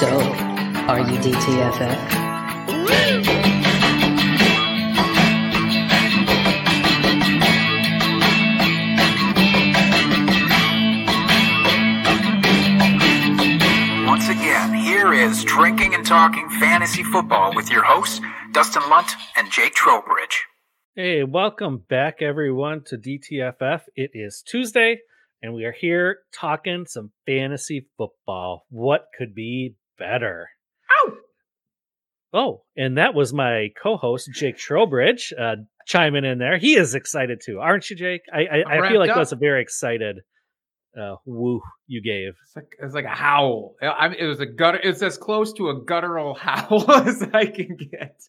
So, are you DTFF? Once again, here is Drinking and Talking Fantasy Football with your hosts, Dustin Lunt and Jake Trowbridge. Hey, welcome back, everyone, to DTFF. It is Tuesday, and we are here talking some fantasy football. What could be better? Ow! Oh, and that was my co-host Jake Trowbridge uh, chiming in there. He is excited too, aren't you, Jake? I I, I feel like wrapped that's a very excited uh, woo you gave. It's like it's like a howl. I mean, it was a gutter. It's as close to a guttural howl as I can get.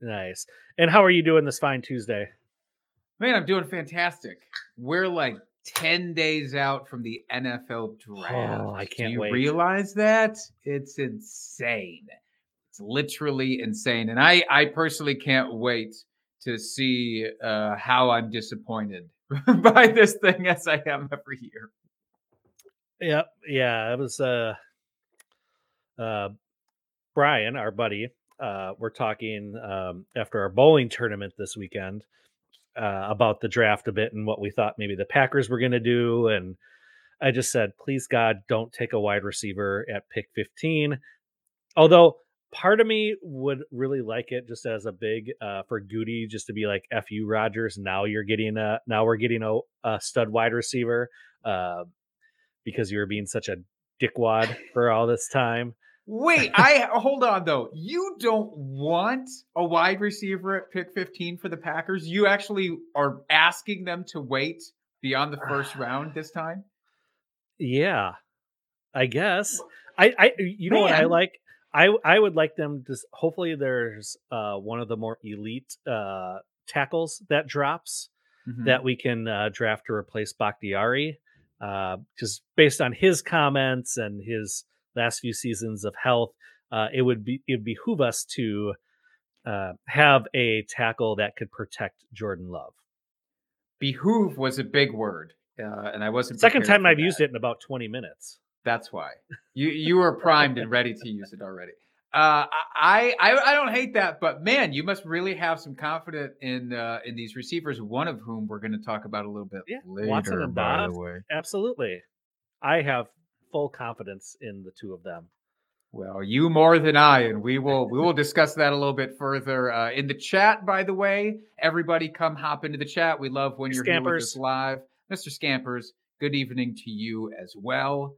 Nice. And how are you doing this fine Tuesday? Man, I'm doing fantastic. We're like ten days out from the NFL draft. Oh, I can't you wait. realize that? It's insane. It's literally insane, and I I personally can't wait to see uh, how I'm disappointed by this thing as I am every year. Yep. Yeah, it was uh uh Brian, our buddy. Uh we're talking um after our bowling tournament this weekend uh about the draft a bit and what we thought maybe the Packers were going to do and I just said, "Please God, don't take a wide receiver at pick 15." Although part of me would really like it just as a big uh for Goody just to be like F you Rodgers, now you're getting a now we're getting a, a stud wide receiver. Uh because you were being such a dickwad for all this time. Wait, I hold on though. You don't want a wide receiver at pick 15 for the Packers. You actually are asking them to wait beyond the first round this time. Yeah, I guess. I, I, you know what I like. I, I would like them to. Hopefully, there's uh one of the more elite uh tackles that drops Mm-hmm. that we can uh, draft to replace Bakhtiari. Uh, just based on his comments and his last few seasons of health, uh, it would be it would behoove us to uh, have a tackle that could protect Jordan Love. behoove was a big word, uh, and I wasn't. Second time I've that. used it in about 20 minutes. That's why you you were primed and ready to use it already. Uh, I, I I don't hate that, but man, you must really have some confidence in uh, in these receivers. One of whom we're going to talk about a little bit Yeah, later. Watson and by Dobbs. the way. Absolutely. I have full confidence in the two of them. Well, you more than I, and we will we will discuss that a little bit further uh, in the chat. By the way, everybody come hop into the chat. We love when you're here with us live, Mr. Scampers. Good evening to you as well.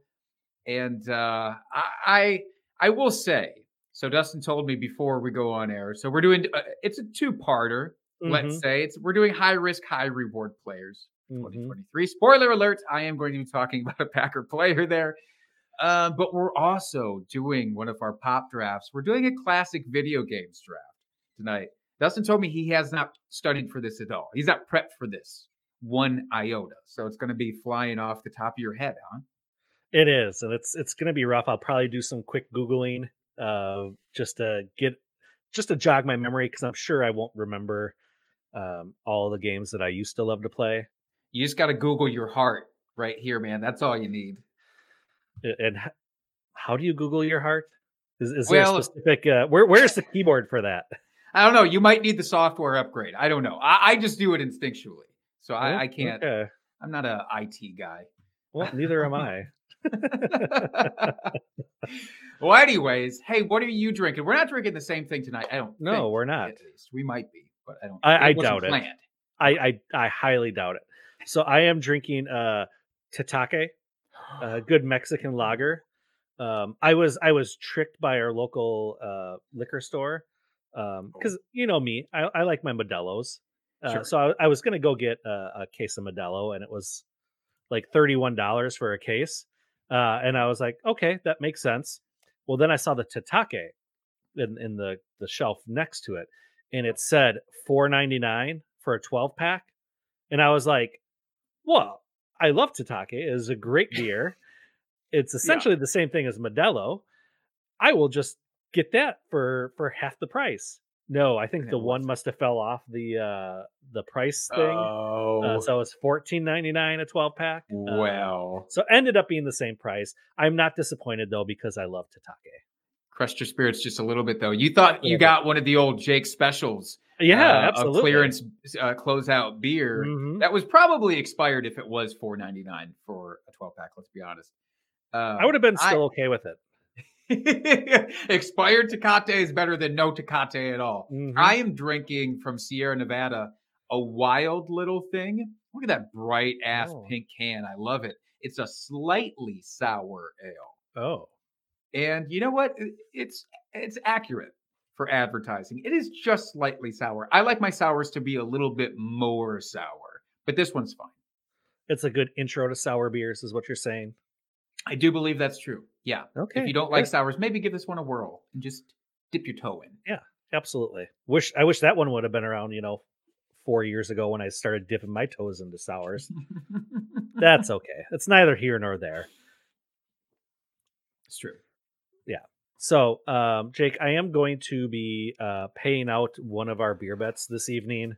And uh, I, I I will say, so Dustin told me before we go on air. So we're doing uh, it's a two parter. Let's Mhm, say it's we're doing high risk, high reward players. Mhm. 2023. Spoiler alert, I am going to be talking about a Packer player there. Uh, but we're also doing one of our pop drafts. We're doing a classic video games draft tonight. Dustin told me he has not studied for this at all. He's not prepped for this one iota. So it's going to be flying off the top of your head, huh? It is, and it's it's gonna be rough. I'll probably do some quick googling, uh, just to get just to jog my memory because I'm sure I won't remember um, all the games that I used to love to play. You just got to Google your heart right here, man. That's all you need. And how do you Google your heart? Is, is Well- there a specific? Uh, where where's the keyboard for that? I don't know. You might need the software upgrade. I don't know. I, I just do it instinctually. So I, Oh, I can't. I'm not a IT guy. Well, neither am I. well, anyways, hey, what are you drinking? We're not drinking the same thing tonight. I don't. No, think, we're not. At least we might be, but I don't. I- I doubt it. I, I I highly doubt it. So I am drinking uh Tecate, a good Mexican lager. Um, I was I was tricked by our local uh, liquor store because you know me, I, I like my Modelo's. Uh, Sure. So I, I was gonna go get a, a case of Modelo, and it was like thirty one dollars for a case. Uh, and I was like, okay, that makes sense. Well, then I saw the Tecate in, in the the shelf next to it, and it said four ninety nine for a twelve pack, and I was like, well, I love Tecate. It is a great beer. It's essentially the same thing as Modelo. I will just get that for for half the price. No, I think Yeah, the one must have fell off the uh the price thing. Oh, Uh, so it's fourteen ninety nine a twelve pack. Uh, well. so ended up being the same price. I'm not disappointed though because I love Tecate. Crushed your spirits just a little bit though. You thought you got one of the old Jake specials, Yeah, uh, absolutely. of clearance uh, closeout beer. Mhm. That was probably expired if it was four ninety nine for a twelve pack. Let's be honest. Uh, I would have been I- still okay with it. expired Tecate is better than no Tecate at all. Mhm. I am drinking from Sierra Nevada a wild little thing. Look at that bright ass Oh. pink can. I love it. It's a slightly sour ale. Oh, And you know what? It's it's accurate for advertising. It is just slightly sour. I like my sours to be a little bit more sour, but this one's fine. it's a good intro to sour beers, is what you're saying. I do believe that's true. Yeah. Okay. If you don't like sours, maybe give this one a whirl and just dip your toe in. Yeah, absolutely. Wish I wish that one would have been around. You know, four years ago when I started dipping my toes into sours. That's okay. It's neither here nor there. it's true. So, um, Jake, I am going to be uh, paying out one of our beer bets this evening.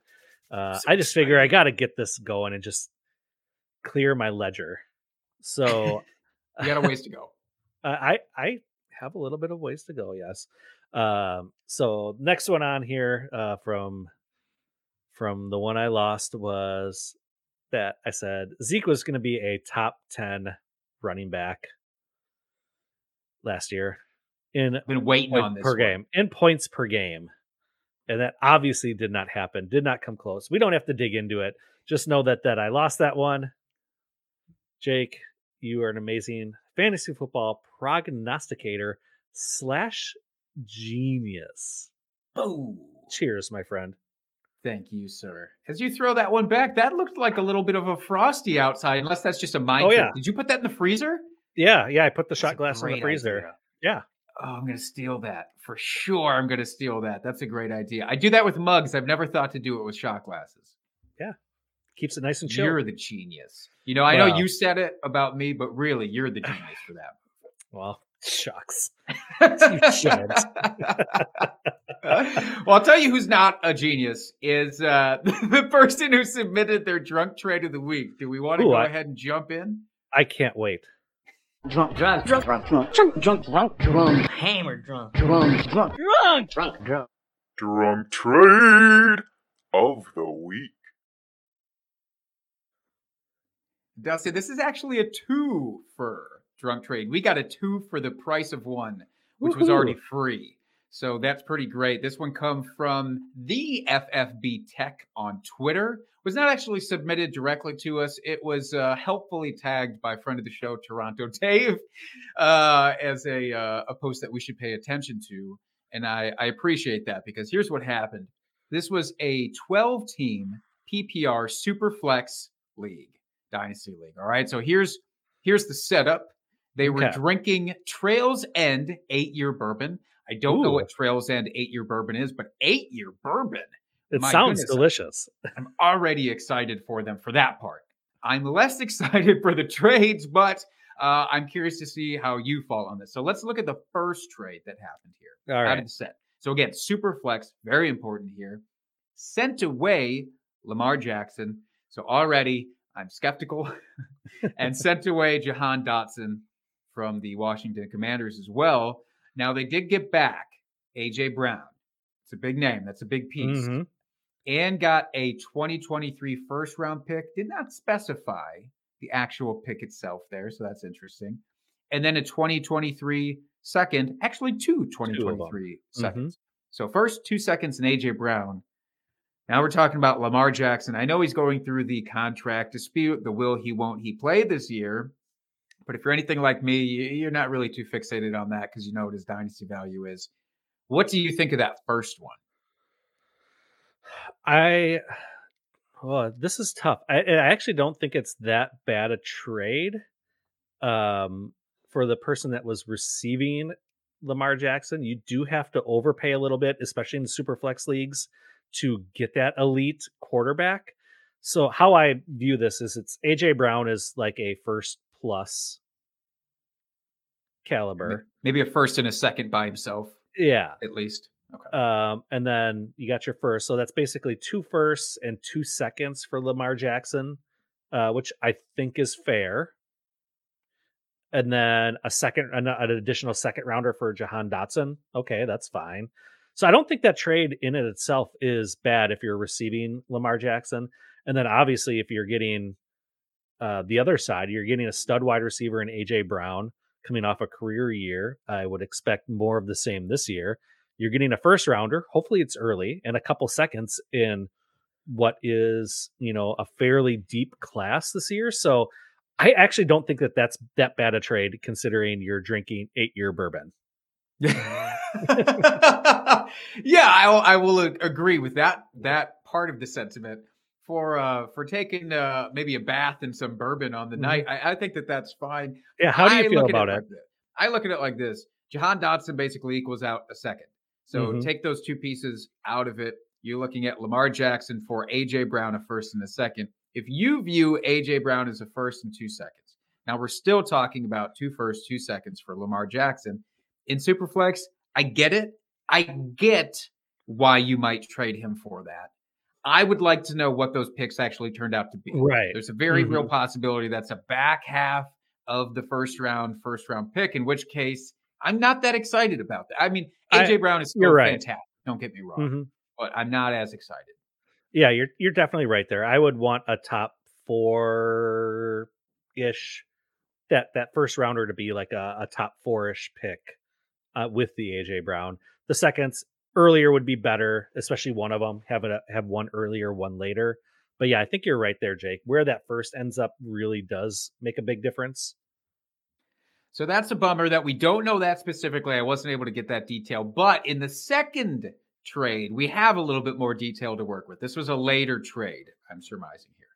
Uh, So I just figure I got to get this going and just clear my ledger. So, You got a ways to go. I I have a little bit of ways to go. Yes. Um, so next one on here uh, from from the one I lost was that I said Zeke was going to be a top ten running back last year in Been waiting on this per one. game in points per game, and that obviously did not happen. Did not come close. We don't have to dig into it. Just know that that I lost that one. Jake, you are an amazing fantasy football prognosticator slash genius. Oh, Cheers, my friend. thank you, sir. As you throw that one back, that looked like a little bit of a frosty outside, unless that's just a mind Oh, yeah. Did you put that in the freezer? Yeah, yeah. I put the That's shot glass in the freezer. idea. Yeah. Oh, I'm gonna steal that for sure. I'm gonna steal that. That's a great idea. I do that with mugs. I've never thought to do it with shot glasses. Yeah. Keeps it nice and chill. You're the genius. You know, I know you said it about me, but really, you're the genius for that. Well, shucks. well, I'll tell you who's not a genius is uh, the person who submitted their drunk trade of the week. Do we want to Ooh, go I- ahead and jump in? I can't wait. Drunk, drunk, drunk, drunk, drunk, drunk, drunk, drunk, drunk, hammer drunk, drunk, drunk, drunk, drunk, drunk. Drunk trade of the week. Dustin, this is actually a two for drunk trade. We got a two for the price of one, which was already free. So that's pretty great. This one come from the FFB Tech on Twitter. Was not actually submitted directly to us. It was uh, helpfully tagged by friend of the show, Toronto Dave, uh, as a uh, a post that we should pay attention to. And I, I appreciate that because here's what happened. This was a 12 team PPR Superflex League, Dynasty League. All right. So here's here's the setup. They were Okay. drinking Trails End eight year bourbon. I don't know what Trails End eight year bourbon is, but eight year bourbon. It My sounds goodness. delicious. I'm already excited for them for that part. I'm less excited for the trades, but uh, I'm curious to see how you fall on this. So let's look at the first trade that happened here All out right. of the set. So again, super flex, very important here. Sent away Lamar Jackson. So already I'm skeptical. and sent away Jahan Dotson from the Washington Commanders as well. Now they did get back AJ Brown. It's a big name. That's a big piece. Mhm. And got a 2023 first round pick. Did not specify the actual pick itself there. So that's interesting. And then a 2023 second, actually two 2023 seconds. So first two seconds in AJ Brown. Now we're talking about Lamar Jackson. I know he's going through the contract dispute, the will he won't he play this year. But if you're anything like me, you- you're not really too fixated on that because you know what his dynasty value is. What do you think of that first one? I well, this is tough. I, I actually don't think it's that bad a trade. Um, for the person that was receiving Lamar Jackson, you do have to overpay a little bit, especially in the super flex leagues, to get that elite quarterback. So how I view this is it's AJ Brown is like a first plus caliber. Maybe a first and a second by himself, Yeah. at least. Okay. Um, and then you got your first. So that's basically two firsts and two seconds for Lamar Jackson, uh, which I think is fair. and then a second, an, an additional second rounder for Jahan Dotson. Okay, that's fine. So I don't think that trade in it itself is bad if you're receiving Lamar Jackson. And then obviously if you're getting uh, the other side, you're getting a stud wide receiver in AJ Brown coming off a career year. I would expect more of the same this year. You're getting a first rounder. Hopefully it's early and a couple seconds in what is, you know, a fairly deep class this year. So I actually don't think that that's that bad a trade considering you're drinking eight year bourbon. yeah, I, I will agree with that that part of the sentiment for uh for taking uh maybe a bath and some bourbon on the mm-hmm. night. I, I, think that that's fine. Yeah, how do you I feel about it? it? Like I look at it like this: Jahan Dotson basically equals out a second. So mm-hmm. take those two pieces out of it. You're looking at Lamar Jackson for AJ Brown, a first and a second. If you view AJ Brown as a first and two seconds, now we're still talking about two first, two seconds for Lamar Jackson in Superflex. I get it. I get why you might trade him for that. I would like to know what those picks actually turned out to be. Right. There's a very mm-hmm. real possibility that's a back half of the first round, first round pick, in which case I'm not that excited about that. I mean, AJ I, Brown is still right. fantastic. Don't get me wrong, mm-hmm. but I'm not as excited. Yeah, you're you're definitely right there. I would want a top four ish that that first rounder to be like a, a top four ish pick uh, with the AJ Brown. The seconds earlier would be better, especially one of them have a have one earlier, one later. But yeah, I think you're right there, Jake. Where that first ends up really does make a big difference. So that's a bummer that we don't know that specifically. I wasn't able to get that detail. But in the second trade, we have a little bit more detail to work with. This was a later trade, I'm surmising here.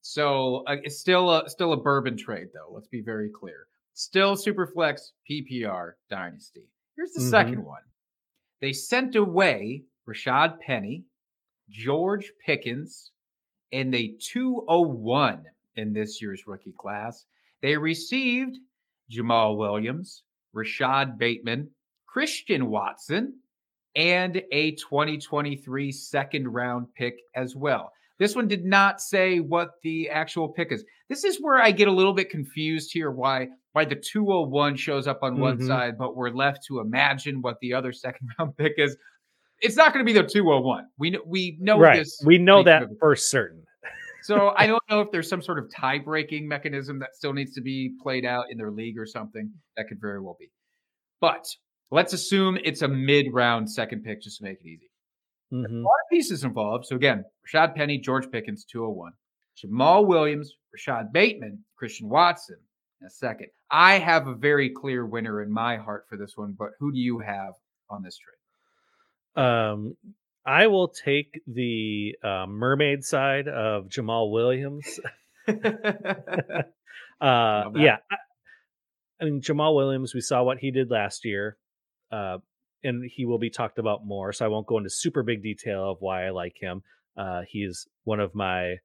So uh, it's still a still a bourbon trade, though. Let's be very clear. Still Superflex PPR Dynasty. Here's the mm-hmm. second one. They sent away Rashaad Penny, George Pickens, and a 201 in this year's rookie class. They received Jamaal Williams, Rashod Bateman, Christian Watson, and a 2023 second round pick as well. This one did not say what the actual pick is. This is where I get a little bit confused here why why the 201 shows up on mm-hmm. one side, but we're left to imagine what the other second round pick is. It's not going to be the 201. We know we know right. this. We know that for certain. so I don't know if there's some sort of tie breaking mechanism that still needs to be played out in their league or something. That could very well be. But let's assume it's a mid round second pick just to make it easy. Mm-hmm. A lot of pieces involved. So again, Rashaad Penny, George Pickens, 201. Jamaal Williams, Rashod Bateman, Christian Watson, In a second. I have a very clear winner in my heart for this one, but who do you have on this trade? Um, I will take the uh, mermaid side of Jamaal Williams. uh, yeah, I, I, mean Jamaal Williams. We saw what he did last year. Uh, and he will be talked about more. So I won't go into super big detail of why I like him. Uh, he's one of my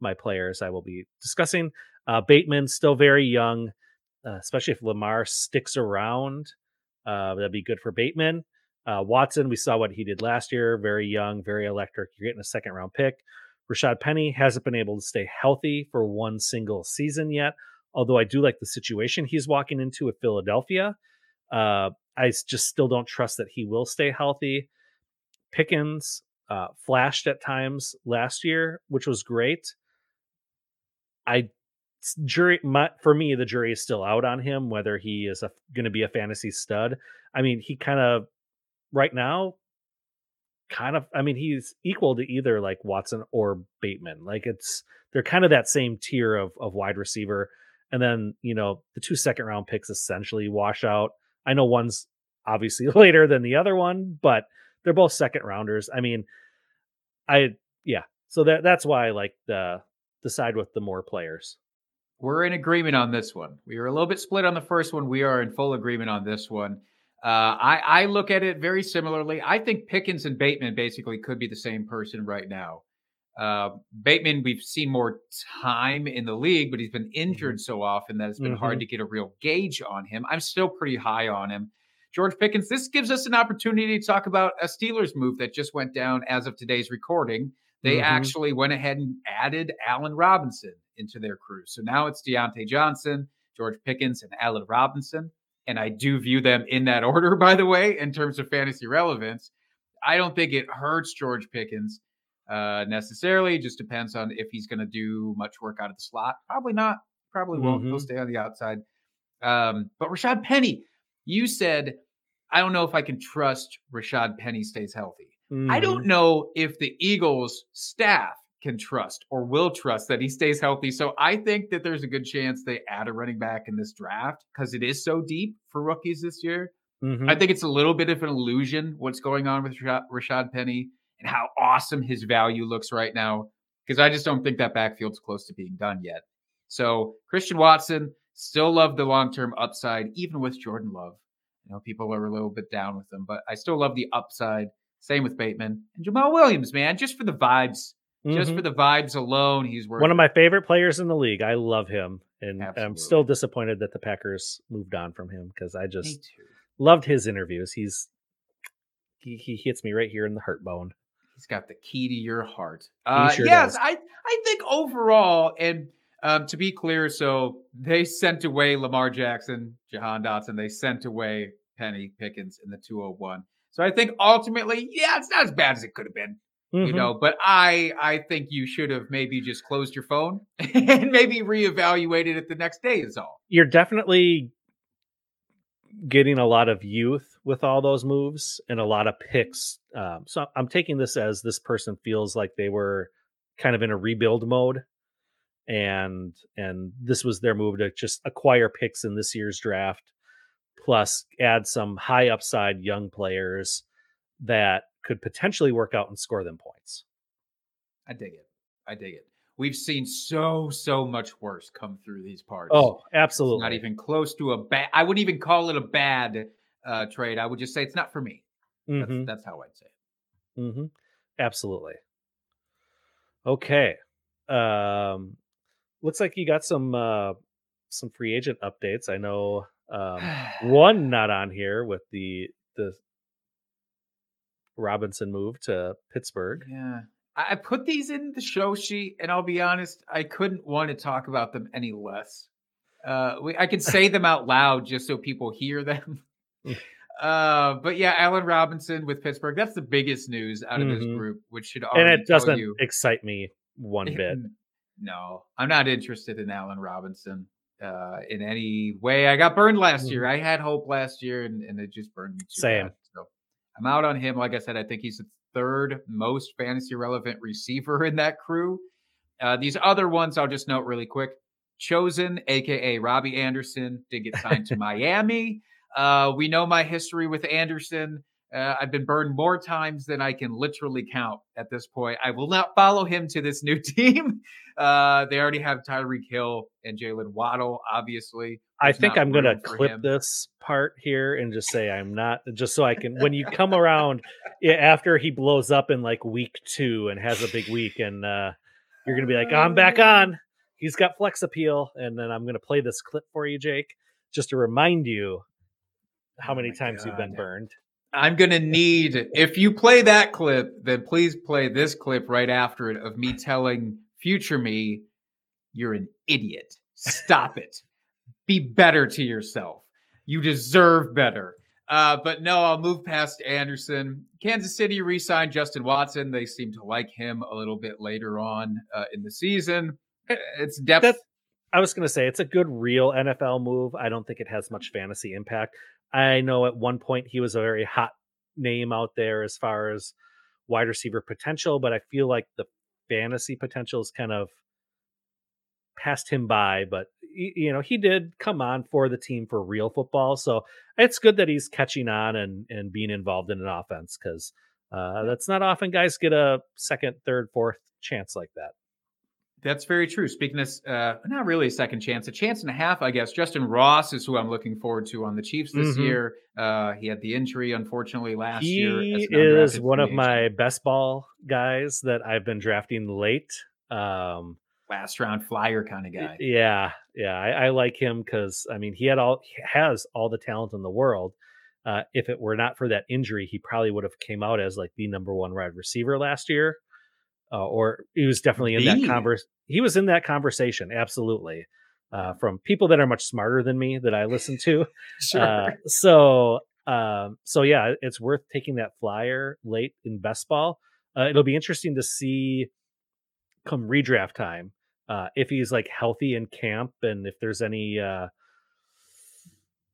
my players I will be discussing. Uh, Bateman still very young, uh, especially if Lamar sticks around. Uh, that'd be good for Bateman. Uh, Watson, we saw what he did last year. Very young, very electric. You're getting a second round pick. Rashaad Penny hasn't been able to stay healthy for one single season yet. Although I do like the situation he's walking into with Philadelphia. Uh, I just still don't trust that he will stay healthy. Pickens uh, flashed at times last year, which was great. I jury my, for me the jury is still out on him whether he is going to be a fantasy stud. I mean, he kind of right now kind of I mean, he's equal to either like Watson or Bateman. Like it's they're kind of that same tier of of wide receiver. And then, you know, the two second round picks essentially wash out. I know one's obviously later than the other one, but they're both second rounders. I mean, I yeah. So that that's why I like the the side with the more players. We're in agreement on this one. We were a little bit split on the first one. We are in full agreement on this one. Uh, I, I look at it very similarly. I think Pickens and Bateman basically could be the same person right now. Uh, Bateman, we've seen more time in the league, but he's been injured mm-hmm. so often that it's been mm-hmm. hard to get a real gauge on him. I'm still pretty high on him. George Pickens, this gives us an opportunity to talk about a Steelers move that just went down as of today's recording. They mm-hmm. actually went ahead and added Allen Robinson into their crew. So now it's Diontae Johnson, George Pickens, and Allen Robinson. And I do view them in that order, by the way, in terms of fantasy relevance. I don't think it hurts George Pickens uh, necessarily. It just depends on if he's going to do much work out of the slot. Probably not. Probably won't. He'll Mhm. stay on the outside. Um, but Rashaad Penny, you said, I don't know if I can trust Rashaad Penny stays healthy. I Mhm. don't know if the Eagles staff can trust or will trust that he stays healthy. So I think that there's a good chance they add a running back in this draft because it is so deep for rookies this year. Mhm. I think it's a little bit of an illusion what's going on with Rashaad, Rashaad Penny and how awesome his value looks right now. Because I just don't think that backfield's close to being done yet. So Christian Watson still love the long term upside, even with Jordan Love. You know, people are a little bit down with him, but I still love the upside. Same with Bateman and Jamaal Williams, man. Just for the vibes, just Mhm. for the vibes alone, he's worth one of my favorite players in the league. I love him, and I'm still disappointed that the Packers moved on from him because I just loved his interviews. He's he, he hits me right here in the heart bone. He's got the key to your heart. Uh, sure yes, does. I I think overall, and um, to be clear, so they sent away Lamar Jackson, Jahan Dotson. They sent away Penny Pickens in the 201. So I think ultimately, yeah, it's not as bad as it could have been, you Mhm. know. But I I think you should have maybe just closed your phone and maybe reevaluated it the next day. Is all. you're definitely getting a lot of youth with all those moves and a lot of picks. Um, so I'm taking this as this person feels like they were kind of in a rebuild mode, and and this was their move to just acquire picks in this year's draft, plus add some high upside young players that could potentially work out and score them points. I dig it. I dig it. We've seen so so much worse come through these parts. Oh, It's absolutely. not even close to a bad. I wouldn't even call it a bad uh, trade. I would just say it's not for me. That's, Mhm. that's how I'd say it. Mm-hmm. Absolutely. Okay. Um, looks like you got some uh, some free agent updates. I know um, one not on here with the the Robinson move to Pittsburgh. Yeah. I put these in the show sheet, and I'll be honest, I couldn't want to talk about them any less. Uh, we, I could say them out loud just so people hear them. Mm. uh, but yeah, Allen Robinson with Pittsburgh. That's the biggest news out of this Mhm. group, which should And it doesn't you. excite me one bit. No, I'm not interested in Allen Robinson uh, in any way. I got burned last year. I had hope last year, and, and it just burned me too Same. bad. So I'm out on him. Like I said, I think he's the third most fantasy relevant receiver in that crew. Uh, these other ones, I'll just note really quick. Chosen, aka Robbie Anderson, did get signed to Miami. Uh, we know my history with Anderson. Uh, I've been burned more times than I can literally count at this point. I will not follow him to this new team. Uh, they already have Tyreek Hill and Jaylen Waddle, obviously. I think I'm gonna clip him. this part here and just say I'm not just so I can when you come around after he blows up in like week two and has a big week and uh you're gonna be like, I'm back on. He's got flex appeal, and then I'm gonna play this clip for you, Jake, just to remind you how Oh many my times you've been burned. I'm gonna need if you play that clip, then please play this clip right after it of me telling future me, you're an idiot. Stop it. Be better to yourself. You deserve better. Uh, but no, I'll move past Anderson. Kansas City re-signed Justin Watson. They seem to like him a little bit later on uh, in the season. Uh, It's depth. That- I was going to say it's a good real NFL move. I don't think it has much fantasy impact. I know at one point he was a very hot name out there as far as wide receiver potential, but I feel like the fantasy potential is kind of passed him by. But you know, he did come on for the team for real football, so it's good that he's catching on and and being involved in an offense because uh, that's not often guys get a second, third, fourth chance like that. That's very true. Speaking of, uh, not really a second chance, a chance and a half, I guess. Justyn Ross is who I'm looking forward to on the Chiefs this Mhm. year. Uh, he had the injury, unfortunately, last year. He is one of my best ball guys that I've been drafting late. Um, last round flyer kind of guy. yeah, yeah, I, I like him because I mean he had all he has all the talent in the world. Uh, if it were not for that injury, he probably would have came out as like the number one wide receiver last year, uh, or he was definitely in The? that converse. He was in that conversation, absolutely. uh, from people that are much smarter than me that I listen to. Sure. Uh, so, um, so yeah, it's worth taking that flyer late in best ball. Uh, it'll be interesting to see come redraft time uh, if he's like healthy in camp and if there's any uh,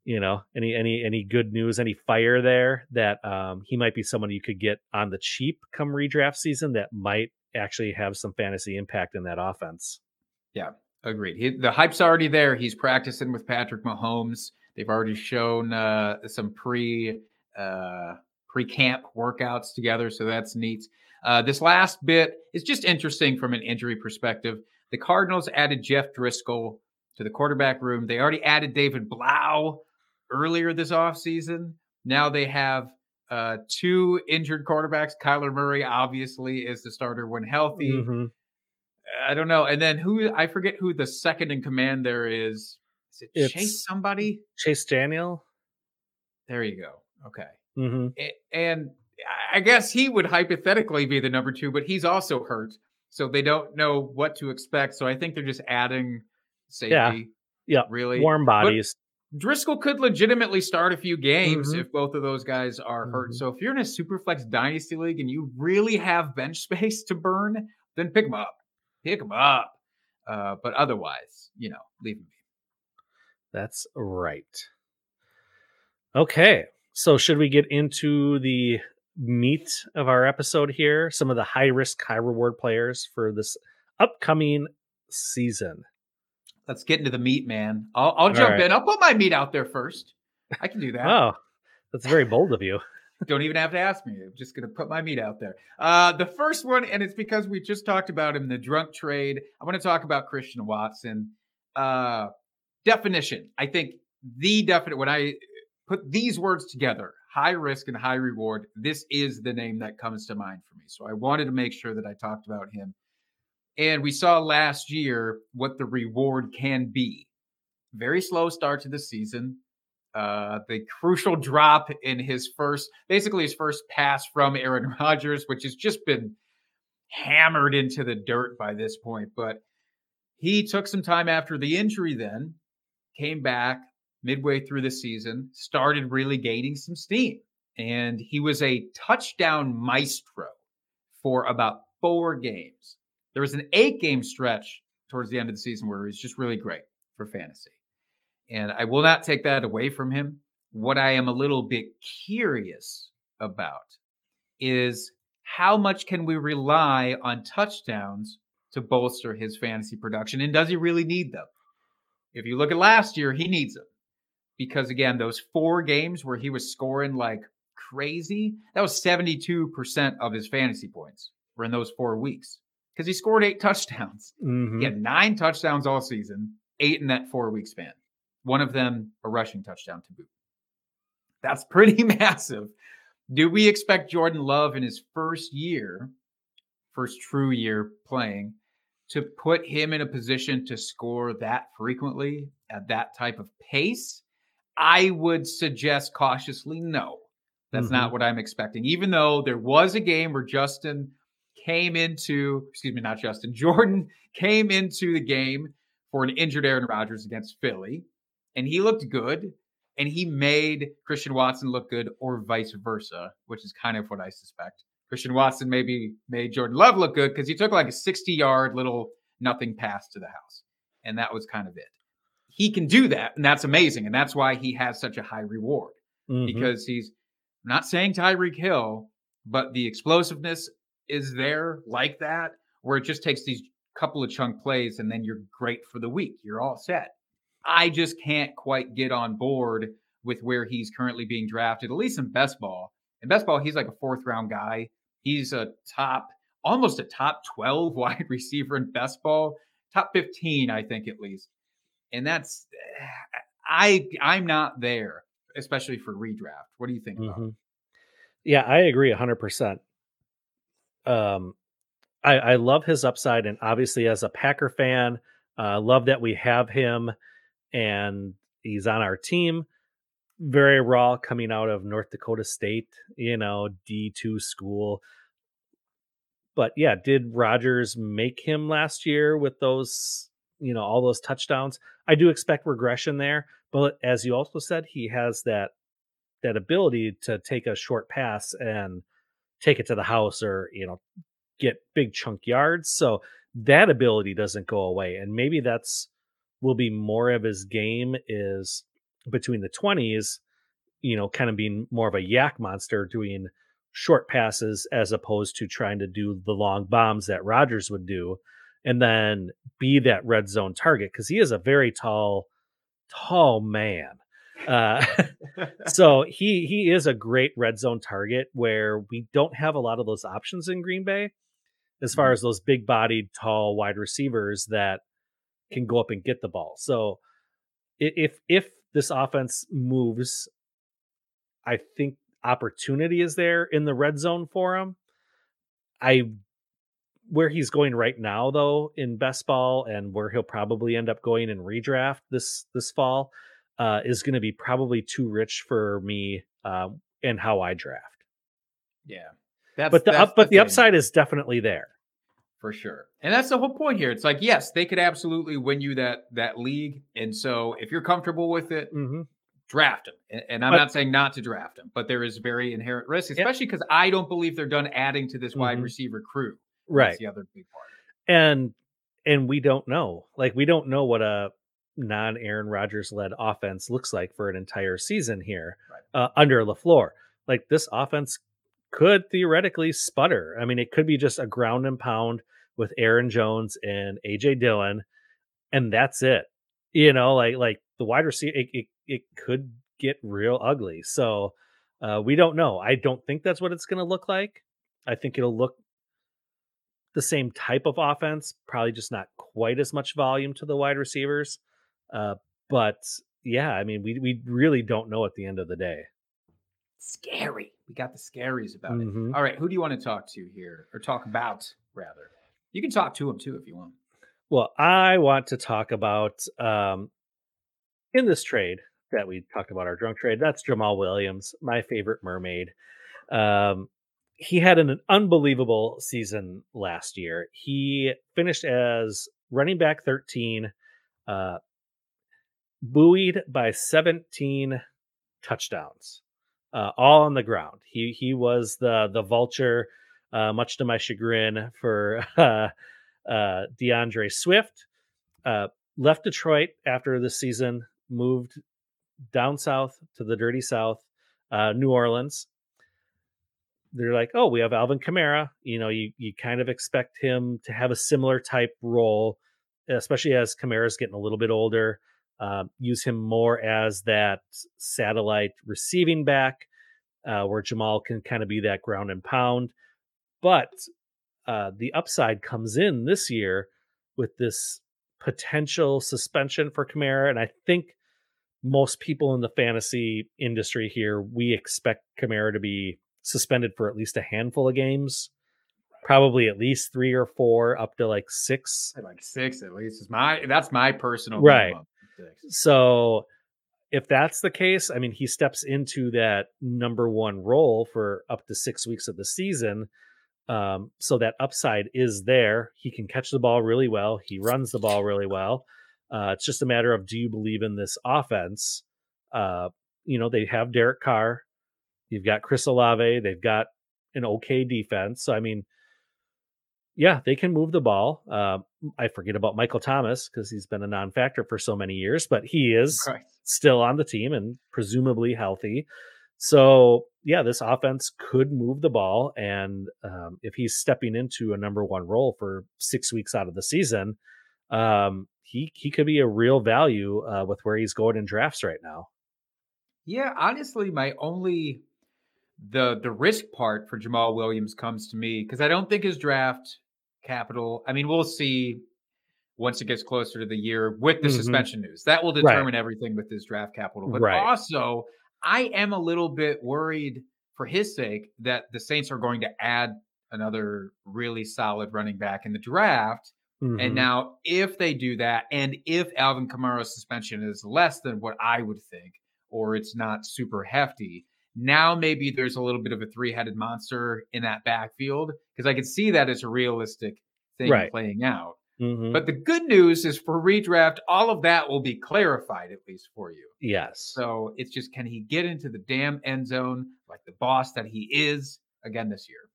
you know any any any good news any fire there that um he might be someone you could get on the cheap come redraft season that might actually have some fantasy impact in that offense Yeah, Agreed. He, the hype's already there. He's practicing with Patrick Mahomes. They've already shown uh, some pre uh, pre camp workouts together, so that's neat. Uh, this last bit is just interesting from an injury perspective. The Cardinals added Jeff Driskel to the quarterback room. They already added David Blough earlier this offseason. Now they have uh, two injured quarterbacks. Kyler Murray obviously is the starter when healthy. Mhm. I don't know. And then who I forget who the second in command there is. Is it It's- Chase somebody? chase daniel There you go. Okay. hmm A- And I guess he would hypothetically be the number two, but he's also hurt. So they don't know what to expect. So I think they're just adding safety. Yeah. Really. warm bodies Driskel could legitimately start a few games Mhm. if both of those guys are hurt. Mhm. So if you're in a superflex dynasty league and you really have bench space to burn, then pick them up. Pick them up. Uh, but otherwise, you know, leave them be. That's right. Okay. So, should we get into the meat of our episode here? Some of the high risk, high reward players for this upcoming season. Let's get into the meat, man. I'll, I'll jump right. in. I'll put my meat out there first. I can do that. Oh, that's very bold of you. Don't even have to ask me. I'm just going to put my meat out there. Uh, the first one, and it's because we just talked about him, the drunk trade. I want to talk about Christian Watson. Uh, definition. I think the definite, when I put these words together, high risk and high reward, this is the name that comes to mind for me. So I wanted to make sure that I talked about him. And we saw last year what the reward can be. Very slow start to the season uh, the crucial drop in his first, basically his first pass from Aaron Rodgers, which has just been hammered into the dirt by this point. But he took some time after the injury, then came back midway through the season, started really gaining some steam. And he was a touchdown maestro for about four games. There was an eight game stretch towards the end of the season where he was just really great for fantasy. And I will not take that away from him. What I am a little bit curious about is how much can we rely on touchdowns to bolster his fantasy production? And does he really need them? If you look at last year, he needs them. Because again, those four games where he was scoring like crazy, that was 72% of his fantasy points were in those four weeks. Because he scored eight touchdowns. Mhm. He had nine touchdowns all season, eight in that four week span. One of them a rushing touchdown to boot. That's pretty massive. Do we expect Jordan Love in his first year, first true year playing, to put him in a position to score that frequently at that type of pace? I would suggest cautiously no. That's not what I'm expecting. Even though there was a game where Justin came into, excuse me, not Justin, Jordan came into the game for an injured Aaron Rodgers against Philly, and he looked good, and he made Christian Watson look good, or vice versa, which is kind of what I suspect. Christian Watson maybe made Jordan Love look good because he took like a 60 yard little nothing pass to the house, and that was kind of it. He can do that, and that's amazing, and that's why he has such a high reward Mhm. because he's I'm not saying Tyreek Hill, but the explosiveness is there like that, where it just takes these couple of chunk plays and then you're great for the week. You're all set. I just can't quite get on board with where he's currently being drafted, at least in best ball. In best ball, he's like a fourth round guy. He's a top, almost a top 12 wide receiver in best ball, top 15, I think at least. And that's I I'm not there, especially for redraft. What do you think? Mhm. Yeah, I agree 100%. Um, I, I love his upside, and obviously, as a Packer fan, uh, love that we have him and he's on our team. Very raw coming out of North Dakota State, you know, D2 school. But yeah, did Rodgers make him last year with those, you know, all those touchdowns? I do expect regression there, but as you also said, he has that that ability to take a short pass and take it to the house or, you know, get big chunk yards. So that ability doesn't go away. And maybe that's will be more of his game is between the 20s, you know, kind of being more of a YAC monster doing short passes as opposed to trying to do the long bombs that Rodgers would do and then be that red zone target because he is a very tall, tall man. Uh, so he he is a great red zone target where we don't have a lot of those options in Green Bay, as far as those big bodied, tall wide receivers that can go up and get the ball. So if if this offense moves, I think opportunity is there in the red zone for him. I where he's going right now though in best ball and where he'll probably end up going in redraft this this fall uh, is going to be probably too rich for me uh, and how I draft. Yeah, that's but the that's up, but the, thing, upside is definitely there. for sure, and that's the whole point here. It's like yes, they could absolutely win you that that league, and so if you're comfortable with it, Mm-hmm. draft him. And, and I'm But- not saying not to draft him, but there is very inherent risk, especially because I don't believe they're done adding to this wide Mhm. receiver crew. Right. That's the other big part. and and we don't know like we don't know what a non Aaron Rodgers led offense looks like for an entire season here Right. uh, under LaFleur. Like this offense could theoretically sputter. I mean, it could be just a ground and pound with Aaron Jones and AJ Dillon, and that's it. You know, like like the wide receiver, it it, it could get real ugly. So uh, we don't know. I don't think that's what it's going to look like. I think it'll look the same type of offense, probably just not quite as much volume to the wide receivers. Uh, but yeah, I mean, we we really don't know at the end of the day. Scary. We got the scaries about Mhm. it. All right. Who do you want to talk to here or talk about rather? You can talk to him too if you want. Well, I want to talk about um, in this trade that we talked about our drunk trade. That's Jamaal Williams, my favorite mermaid. Um, he had an unbelievable season last year. He finished as running back 13, uh, buoyed by 17 touchdowns, uh, all on the ground. He he was the the vulture, uh, much to my chagrin for uh, uh, D'Andre Swift. Uh, left Detroit after the season, moved down south to the dirty south, uh, New Orleans. They're like, oh, we have Alvin Kamara. You know, you you kind of expect him to have a similar type role, especially as Kamara's getting a little bit older. Um, use him more as that satellite receiving back, uh, where Jamaal can kind of be that ground and pound. But uh, the upside comes in this year with this potential suspension for Kamara, and I think most people in the fantasy industry here we expect Kamara to be suspended for at least a handful of games, probably at least three or four, up to like six. Like six at least is my that's my personal Right. minimum. So if that's the case, I mean, he steps into that number one role for up to six weeks of the season. Um, so that upside is there. He can catch the ball really well. He runs the ball really well. Uh, it's just a matter of do you believe in this offense? Uh, you know, they have Derek Carr. You've got Chris Olave. They've got an okay defense. So, I mean, yeah, they can move the ball. Uh, I forget about Michael Thomas because he's been a non factor for so many years, but he is Right. still on the team and presumably healthy. So, yeah, this offense could move the ball. And um, if he's stepping into a number one role for six weeks out of the season, um, he, he could be a real value uh, with where he's going in drafts right now. Yeah, honestly, my only the the risk part for Jamaal Williams comes to me because I don't think his draft capital. I mean, we'll see once it gets closer to the year with the Mhm. suspension news. That will Right. determine everything with his draft capital. But Right. also, I am a little bit worried for his sake that the Saints are going to add another really solid running back in the draft. Mhm. And now, if they do that, and if Alvin Kamara's suspension is less than what I would think, or it's not super hefty, now maybe there's a little bit of a three headed monster in that backfield because I could see that as a realistic thing Right. playing out. Mhm. But the good news is for redraft, all of that will be clarified at least for you. yes, So it's just can he get into the damn end zone like the boss that he is again this year?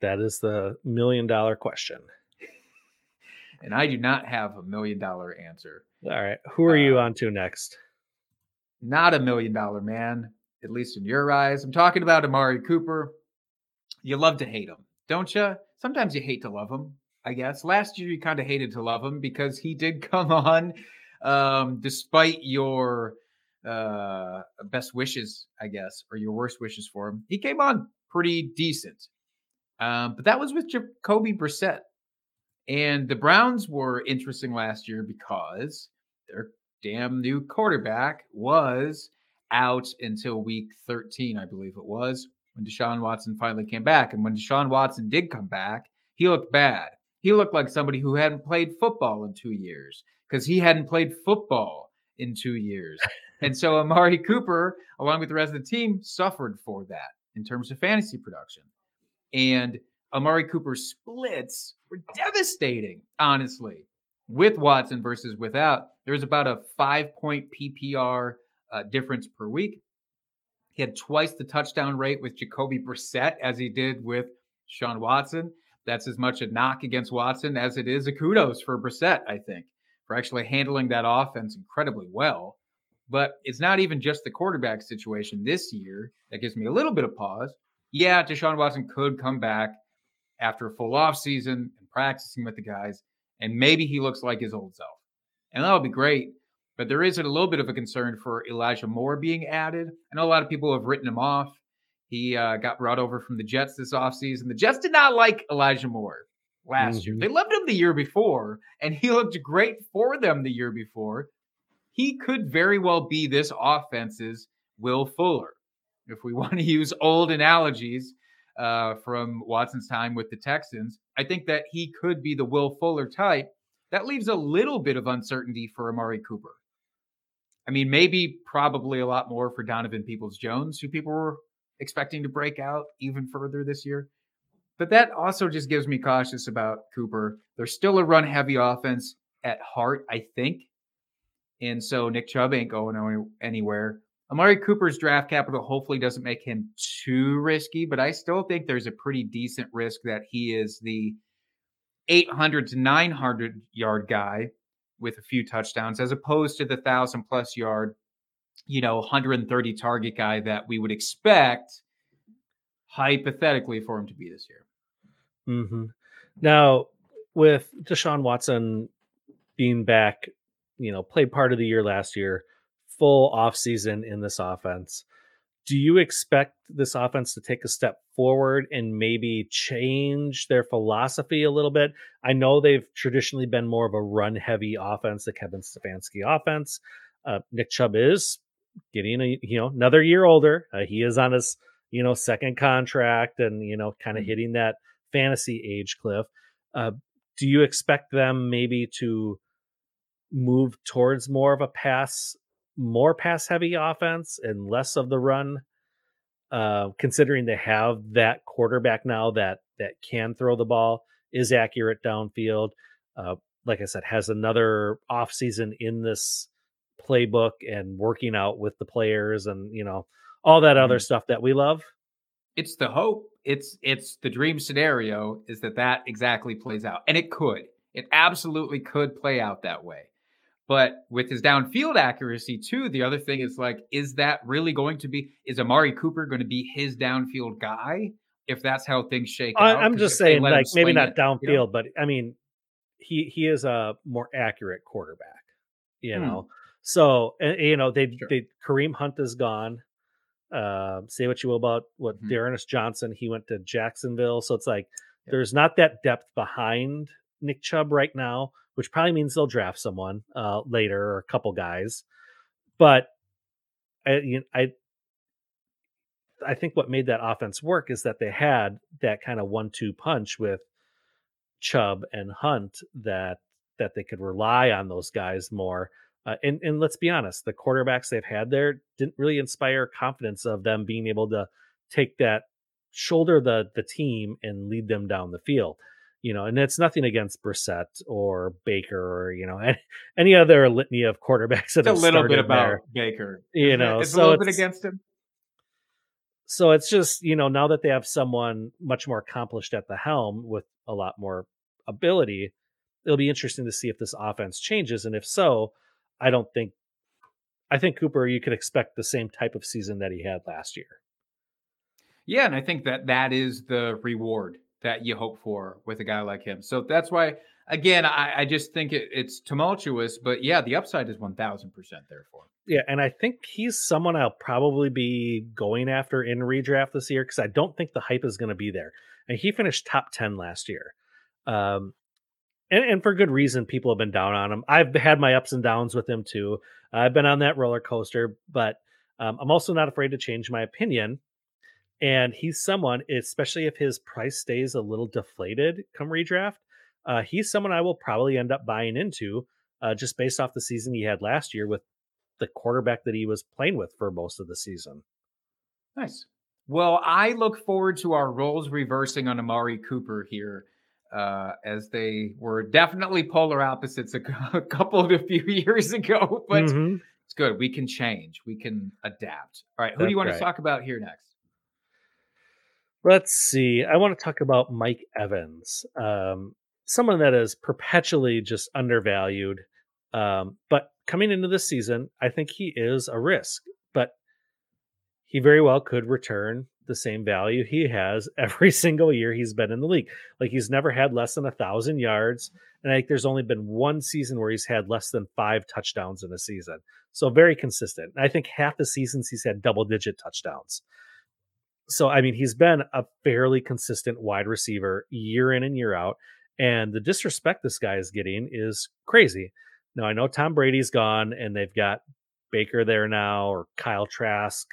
that is the million dollar question. And I do not have a million dollar answer. All right, who are you Uh, on to next? Not a million dollar man, at least in your eyes. I'm talking about Amari Cooper. You love to hate him, don't you? Sometimes you hate to love him, I guess. Last year you kind of hated to love him because he did come on um, despite your uh, best wishes, I guess, or your worst wishes for him. He came on pretty decent. Um, but that was with Jacoby Brissett. And the Browns were interesting last year because their damn new quarterback was out until week 13, I believe it was, when Deshaun Watson finally came back. And when Deshaun Watson did come back, he looked bad. He looked like somebody who hadn't played football in two years because he hadn't played football in two years. and so Amari Cooper, along with the rest of the team, suffered for that in terms of fantasy production. And Amari Cooper's splits were devastating, honestly, with Watson versus without. There was about a five point PPR uh, difference per week. He had twice the touchdown rate with Jacoby Brissett as he did with Sean Watson. That's as much a knock against Watson as it is a kudos for Brissett, I think, for actually handling that offense incredibly well. But it's not even just the quarterback situation this year that gives me a little bit of pause. Yeah, Deshaun Watson could come back after a full off season and practicing with the guys, and maybe he looks like his old self. And that'll be great. But there is a little bit of a concern for Elijah Moore being added. I know a lot of people have written him off. He uh, got brought over from the Jets this offseason. The Jets did not like Elijah Moore last year. Mhm. They loved him the year before, and he looked great for them the year before. He could very well be this offense's Will Fuller. If we want to use old analogies uh, from Watson's time with the Texans, I think that he could be the Will Fuller type. That leaves a little bit of uncertainty for Amari Cooper. I mean, maybe probably a lot more for Donovan Peoples Jones, who people were expecting to break out even further this year. But that also just gives me cautious about Cooper. They're still a run heavy offense at heart, I think. And so Nick Chubb ain't going any- anywhere. Amari Cooper's draft capital hopefully doesn't make him too risky, but I still think there's a pretty decent risk that he is the 800 to 900 yard guy with a few touchdowns as opposed to the 1000 plus yard, you know, 130 target guy that we would expect hypothetically for him to be this year. hmm Now, with Deshaun Watson being back, you know, played part of the year last year, full off season in this offense. Do you expect this offense to take a step forward and maybe change their philosophy a little bit? I know they've traditionally been more of a run heavy offense, the Kevin Stefanski offense. Uh, Nick Chubb is getting a you know another year older. Uh, he is on his you know second contract and you know kind of Mhm. hitting that fantasy age cliff. Uh, do you expect them maybe to move towards more of a pass, more pass heavy offense and less of the run? Uh, considering they have that quarterback now that that can throw the ball, is accurate downfield. Uh, like I said, has another offseason in this playbook and working out with the players and you know all that other Mhm. stuff that we love. it's the hope it's it's the dream scenario is that that exactly plays out and it could it absolutely could play out that way but with his downfield accuracy too the other thing is like is that really going to be is amari cooper going to be his downfield guy if that's how things shake I, out I'm just saying, like maybe not it, downfield, you know? but I mean, he he is a more accurate quarterback, you Hmm. know. So and, you know they Sure. they Kareem Hunt is gone. Uh, say what you will about what Mhm. D'Ernest Johnson, he went to Jacksonville, so it's like Yep. there's not that depth behind Nick Chubb right now, which probably means they'll draft someone uh later or a couple guys. But I you know, I I think what made that offense work is that they had that kind of one-two punch with Chubb and Hunt that that they could rely on those guys more. Uh, and and let's be honest, the quarterbacks they've had there didn't really inspire confidence of them being able to take that shoulder the the team and lead them down the field. You know, and it's nothing against Brissett or Baker or you know any, any other litany of quarterbacks that It's a little bit about there. Baker. You know, it's so a little bit against him. So it's just you know now that they have someone much more accomplished at the helm with a lot more ability, it'll be interesting to see if this offense changes, and if so, I don't think. I think Cooper, you could expect the same type of season that he had last year. Yeah, and I think that that is the reward that you hope for with a guy like him. So that's why, again, I, I just think it, it's tumultuous, but yeah, the upside is one thousand percent there for him. Yeah, and I think he's someone I'll probably be going after in redraft this year because I don't think the hype is going to be there. And he finished top ten last year, um, and, and for good reason. People have been down on him. I've had my ups and downs with him too. I've been on that roller coaster, but um, I'm also not afraid to change my opinion. And he's someone, especially if his price stays a little deflated come redraft, uh, he's someone I will probably end up buying into uh, just based off the season he had last year with the quarterback that he was playing with for most of the season. Nice. Well, I look forward to our roles reversing on Amari Cooper here, uh, as they were definitely polar opposites a, a couple of a few years ago. But Mhm. it's good. We can change. We can adapt. All right. Who do you want right. to talk about here next? Let's see. I want to talk about Mike Evans, um, someone that is perpetually just undervalued. Um, but coming into this season, I think he is a risk, but he very well could return the same value he has every single year he's been in the league. Like he's never had less than a thousand yards, and I think there's only been one season where he's had less than five touchdowns in a season. So very consistent. I think half the seasons he's had double digit touchdowns. So I mean, he's been a fairly consistent wide receiver year in and year out, and the disrespect this guy is getting is crazy. Now I know Tom Brady's gone, and they've got Baker there now, or Kyle Trask.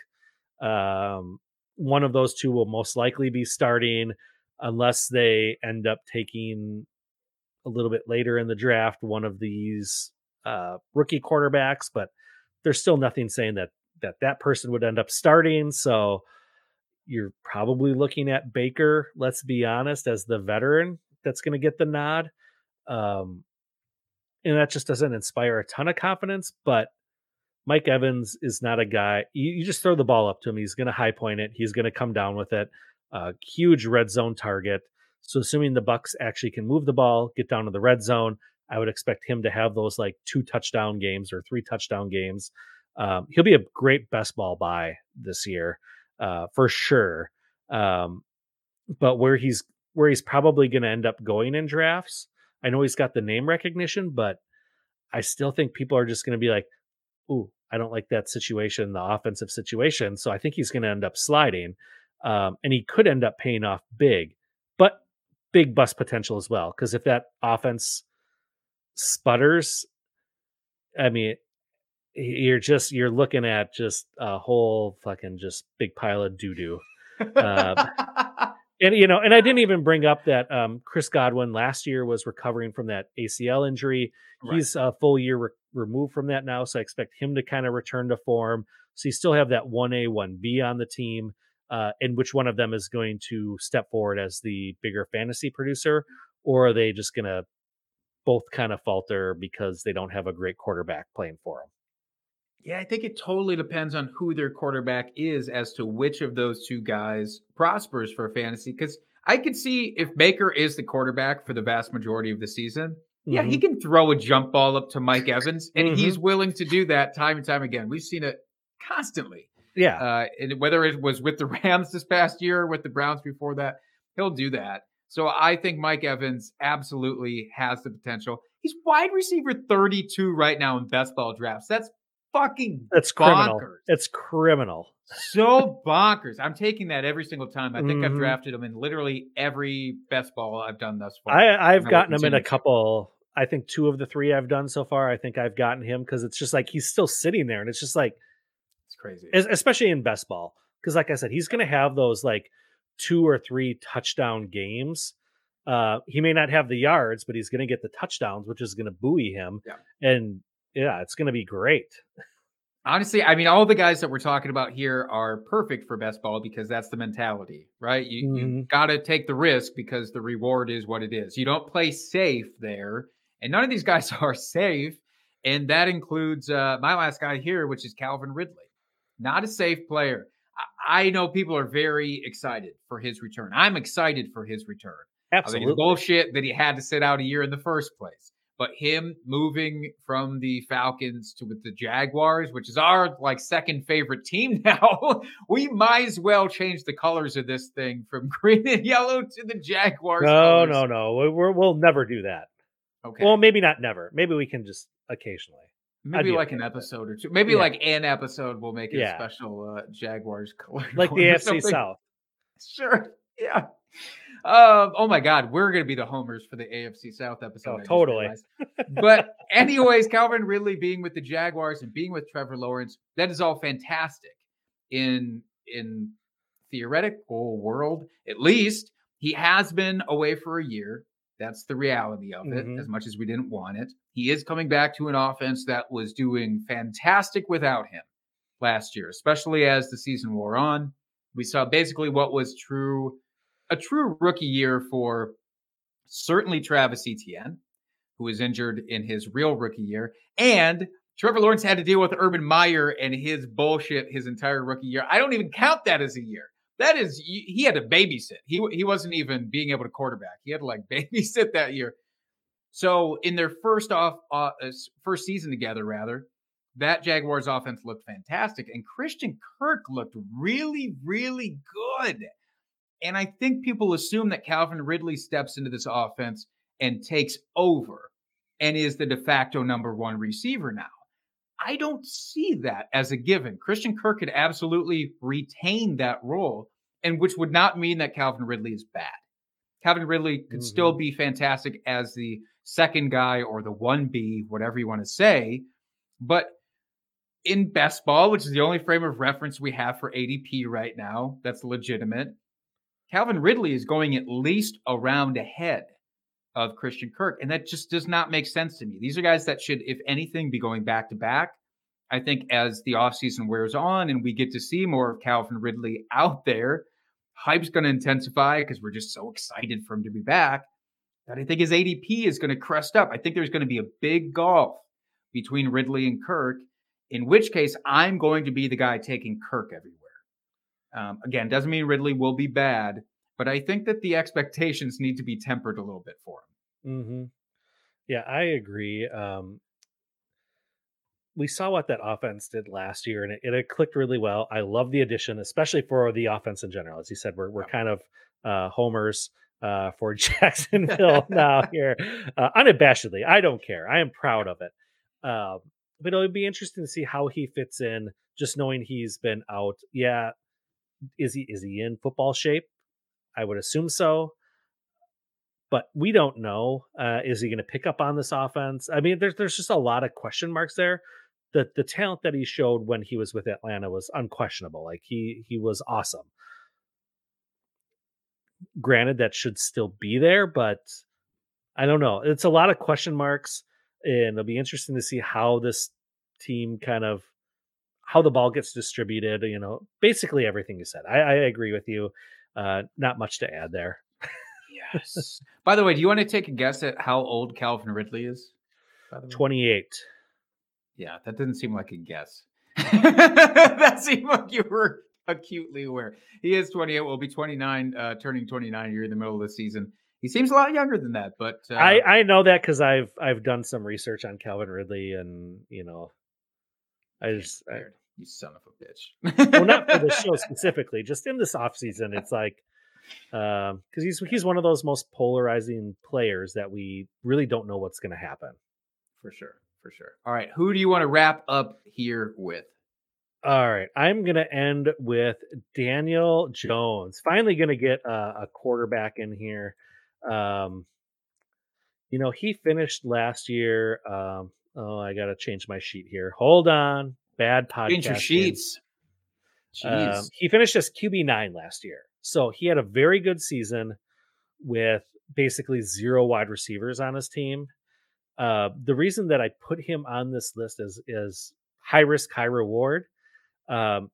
Um, one of those two will most likely be starting, unless they end up taking a little bit later in the draft one of these uh, rookie quarterbacks. But there's still nothing saying that that that person would end up starting. So you're probably looking at Baker, let's be honest, as the veteran that's going to get the nod. Um, and that just doesn't inspire a ton of confidence. But Mike Evans is not a guy, you, you just throw the ball up to him. He's going to high point it, he's going to come down with it. Uh, huge red zone target. So, assuming the Bucs actually can move the ball, get down to the red zone, I would expect him to have those like two touchdown games or three touchdown games. Um, he'll be a great best ball buy this year uh, for sure. Um, but where he's where he's probably going to end up going in drafts, I know he's got the name recognition, but I still think people are just going to be like, "Ooh, I don't like that situation, the offensive situation." So I think he's going to end up sliding, um, and he could end up paying off big, but big bust potential as well. Because if that offense sputters, I mean, you're just you're looking at just a whole fucking just big pile of doo doo. Uh, and you know, and I didn't even bring up that um, Chris Godwin last year was recovering from that ACL injury. Right. He's a full year re- removed from that now, so I expect him to kind of return to form. So you still have that one A, one B on the team, uh, and which one of them is going to step forward as the bigger fantasy producer, or are they just going to both kind of falter because they don't have a great quarterback playing for them? Yeah, I think it totally depends on who their quarterback is as to which of those two guys prospers for fantasy. Because I could see if Baker is the quarterback for the vast majority of the season, yeah, he Mhm. can throw a jump ball up to Mike Evans, and Mhm. he's willing to do that time and time again. We've seen it constantly. yeah, Uh, and whether it was with the Rams this past year or with the Browns before that, he'll do that. So I think Mike Evans absolutely has the potential. He's wide receiver 32 right now in best ball drafts. That's fucking it's criminal. bonkers. It's criminal. so bonkers. I'm taking that every single time. I think I've Mhm. drafted him in literally every best ball I've done thus far. I, I've gotten him in a couple. I think two of the three I've done so far. I think I've gotten him because it's just like he's still sitting there, and it's just like, it's crazy. especially in best ball, because like I said, he's going to have those like two or three touchdown games. Uh, he may not have the yards, but he's going to get the touchdowns, which is going to buoy him. Yeah. And yeah, it's going to be great. Honestly, I mean, all the guys that we're talking about here are perfect for best ball because that's the mentality, right? You, Mhm. you got to take the risk because the reward is what it is. You don't play safe there, and none of these guys are safe. And that includes uh, my last guy here, which is Calvin Ridley. Not a safe player. I, I know people are very excited for his return. I'm excited for his return. Absolutely. I think it's bullshit that he had to sit out a year in the first place. But him moving from the Falcons to with the Jaguars, which is our like second favorite team now, we might as well change the colors of this thing from green and yellow to the Jaguars. No, colors. no, no. We- we'll never do that. Okay, Well, maybe not never. Maybe we can just occasionally. maybe like okay an episode or two. Maybe Yeah. like an episode we'll make it Yeah. a special uh, Jaguars color, Like the AFC. South. Sure. Yeah. Um, oh my God, we're gonna be the homers for the AFC South episode. Oh, totally. but anyways, Calvin Ridley being with the Jaguars and being with Trevor Lawrence, that is all fantastic. In in theoretical world, at least he has been away for a year. That's the reality of it. Mhm. As much as we didn't want it, he is coming back to an offense that was doing fantastic without him last year, especially as the season wore on. We saw basically what was true, a true rookie year for certainly Travis Etienne, who was injured in his real rookie year, and Trevor Lawrence had to deal with Urban Meyer and his bullshit his entire rookie year. I don't even count that as a year. That is, he had to babysit. He he wasn't even being able to quarterback. He had to like babysit that year. So in their first off uh, first season together, rather, that Jaguars offense looked fantastic, and Christian Kirk looked really, really good. And I think people assume that Calvin Ridley steps into this offense and takes over and is the de facto number one receiver now. I don't see that as a given. Christian Kirk could absolutely retain that role, and which would not mean that Calvin Ridley is bad. Calvin Ridley could mm-hmm. still be fantastic as the second guy or the 1B, whatever you want to say. But in best ball, which is the only frame of reference we have for ADP right now, that's legitimate. Calvin Ridley is going at least a round ahead of Christian Kirk. And that just does not make sense to me. These are guys that should, if anything, be going back to back. I think as the offseason wears on and we get to see more of Calvin Ridley out there, hype's going to intensify because we're just so excited for him to be back. That I think his ADP is going to crest up. I think there's going to be a big gulf between Ridley and Kirk, in which case I'm going to be the guy taking Kirk everywhere. Um, again, doesn't mean Ridley will be bad, but I think that the expectations need to be tempered a little bit for him. hmm Yeah, I agree. Um, we saw what that offense did last year, and it, it clicked really well. I love the addition, especially for the offense in general. As you said, we're we're kind of uh, homers uh, for Jacksonville now here, uh, unabashedly. I don't care. I am proud of it. Um, but it'll be interesting to see how he fits in. Just knowing he's been out, yeah. Is he is he in football shape? I would assume so but we don't know. Uh, is he going to pick up on this offense? I mean, there's there's just a lot of question marks there. The the talent that he showed when he was with Atlanta was unquestionable. Like he he was awesome. Granted, that should still be there, but I don't know. It's a lot of question marks, and it'll be interesting to see how this team kind of how the ball gets distributed. You know, basically everything you said. I, I agree with you. Uh, not much to add there. Yes. By the way, do you want to take a guess at how old Calvin Ridley is? by the way? 28. Yeah, that didn't seem like a guess. that seemed like you were acutely aware. He is 28, will be 29, uh, turning 29 You're in the middle of the season. He seems a lot younger than that, but uh, I I know that because I've I've done some research on Calvin Ridley, and you know, I just I. you son of a bitch. well not for the show specifically, just in this off season, it's like um because he's he's one of those most polarizing players that we really don't know what's going to happen. For sure, for sure. All right, who do you want to wrap up here with? All right, I'm going to end with Daniel Jones. Finally, going to get a, a quarterback in here. Um, you know, he finished last year. Um, oh, I got to change my sheet here. Hold on, bad podcast. Change your sheets. Um, he finished as QB nine last year, so he had a very good season with basically zero wide receivers on his team. Uh, the reason that I put him on this list is is high risk, high reward. Um,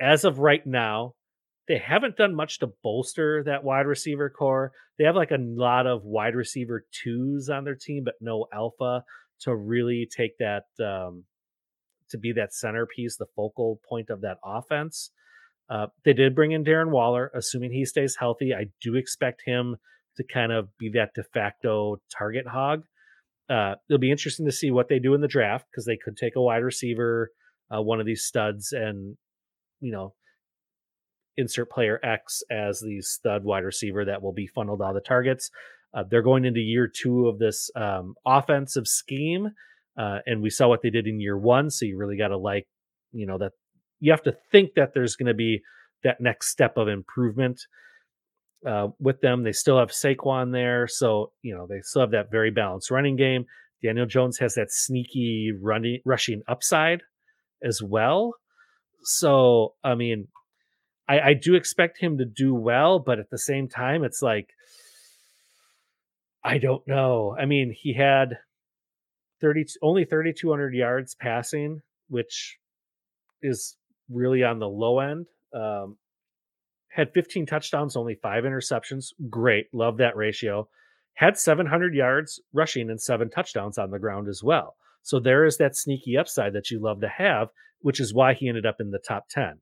as of right now, they haven't done much to bolster that wide receiver corps. They have like a lot of wide receiver twos on their team, but no alpha to really take that um, to be that centerpiece, the focal point of that offense. Uh, they did bring in Darren Waller, assuming he stays healthy. I do expect him to kind of be that de facto target hog. Uh, it'll be interesting to see what they do in the draft because they could take a wide receiver, uh, one of these studs, and you know, insert player X as the stud wide receiver that will be funneled of the targets. Uh, they're going into year two of this um, offensive scheme, uh, and we saw what they did in year one. So you really got to like, you know, that you have to think that there's going to be that next step of improvement uh, with them. They still have Saquon there, so you know they still have that very balanced running game. Daniel Jones has that sneaky running rushing upside as well. So I mean, I, I do expect him to do well, but at the same time, it's like I don't know. I mean, he had thirty only thirty two hundred yards passing, which is really on the low end. Um, had 15 touchdowns, only five interceptions. Great. Love that ratio. Had 700 yards rushing and seven touchdowns on the ground as well. So there is that sneaky upside that you love to have, which is why he ended up in the top 10.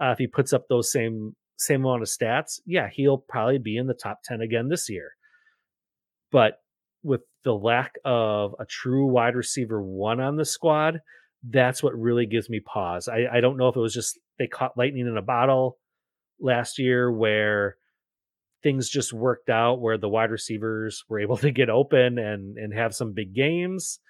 Uh, if he puts up those same same amount of stats, yeah, he'll probably be in the top 10 again this year. But with the lack of a true wide receiver one on the squad, that's what really gives me pause. I, I don't know if it was just they caught lightning in a bottle last year where things just worked out where the wide receivers were able to get open and and have some big games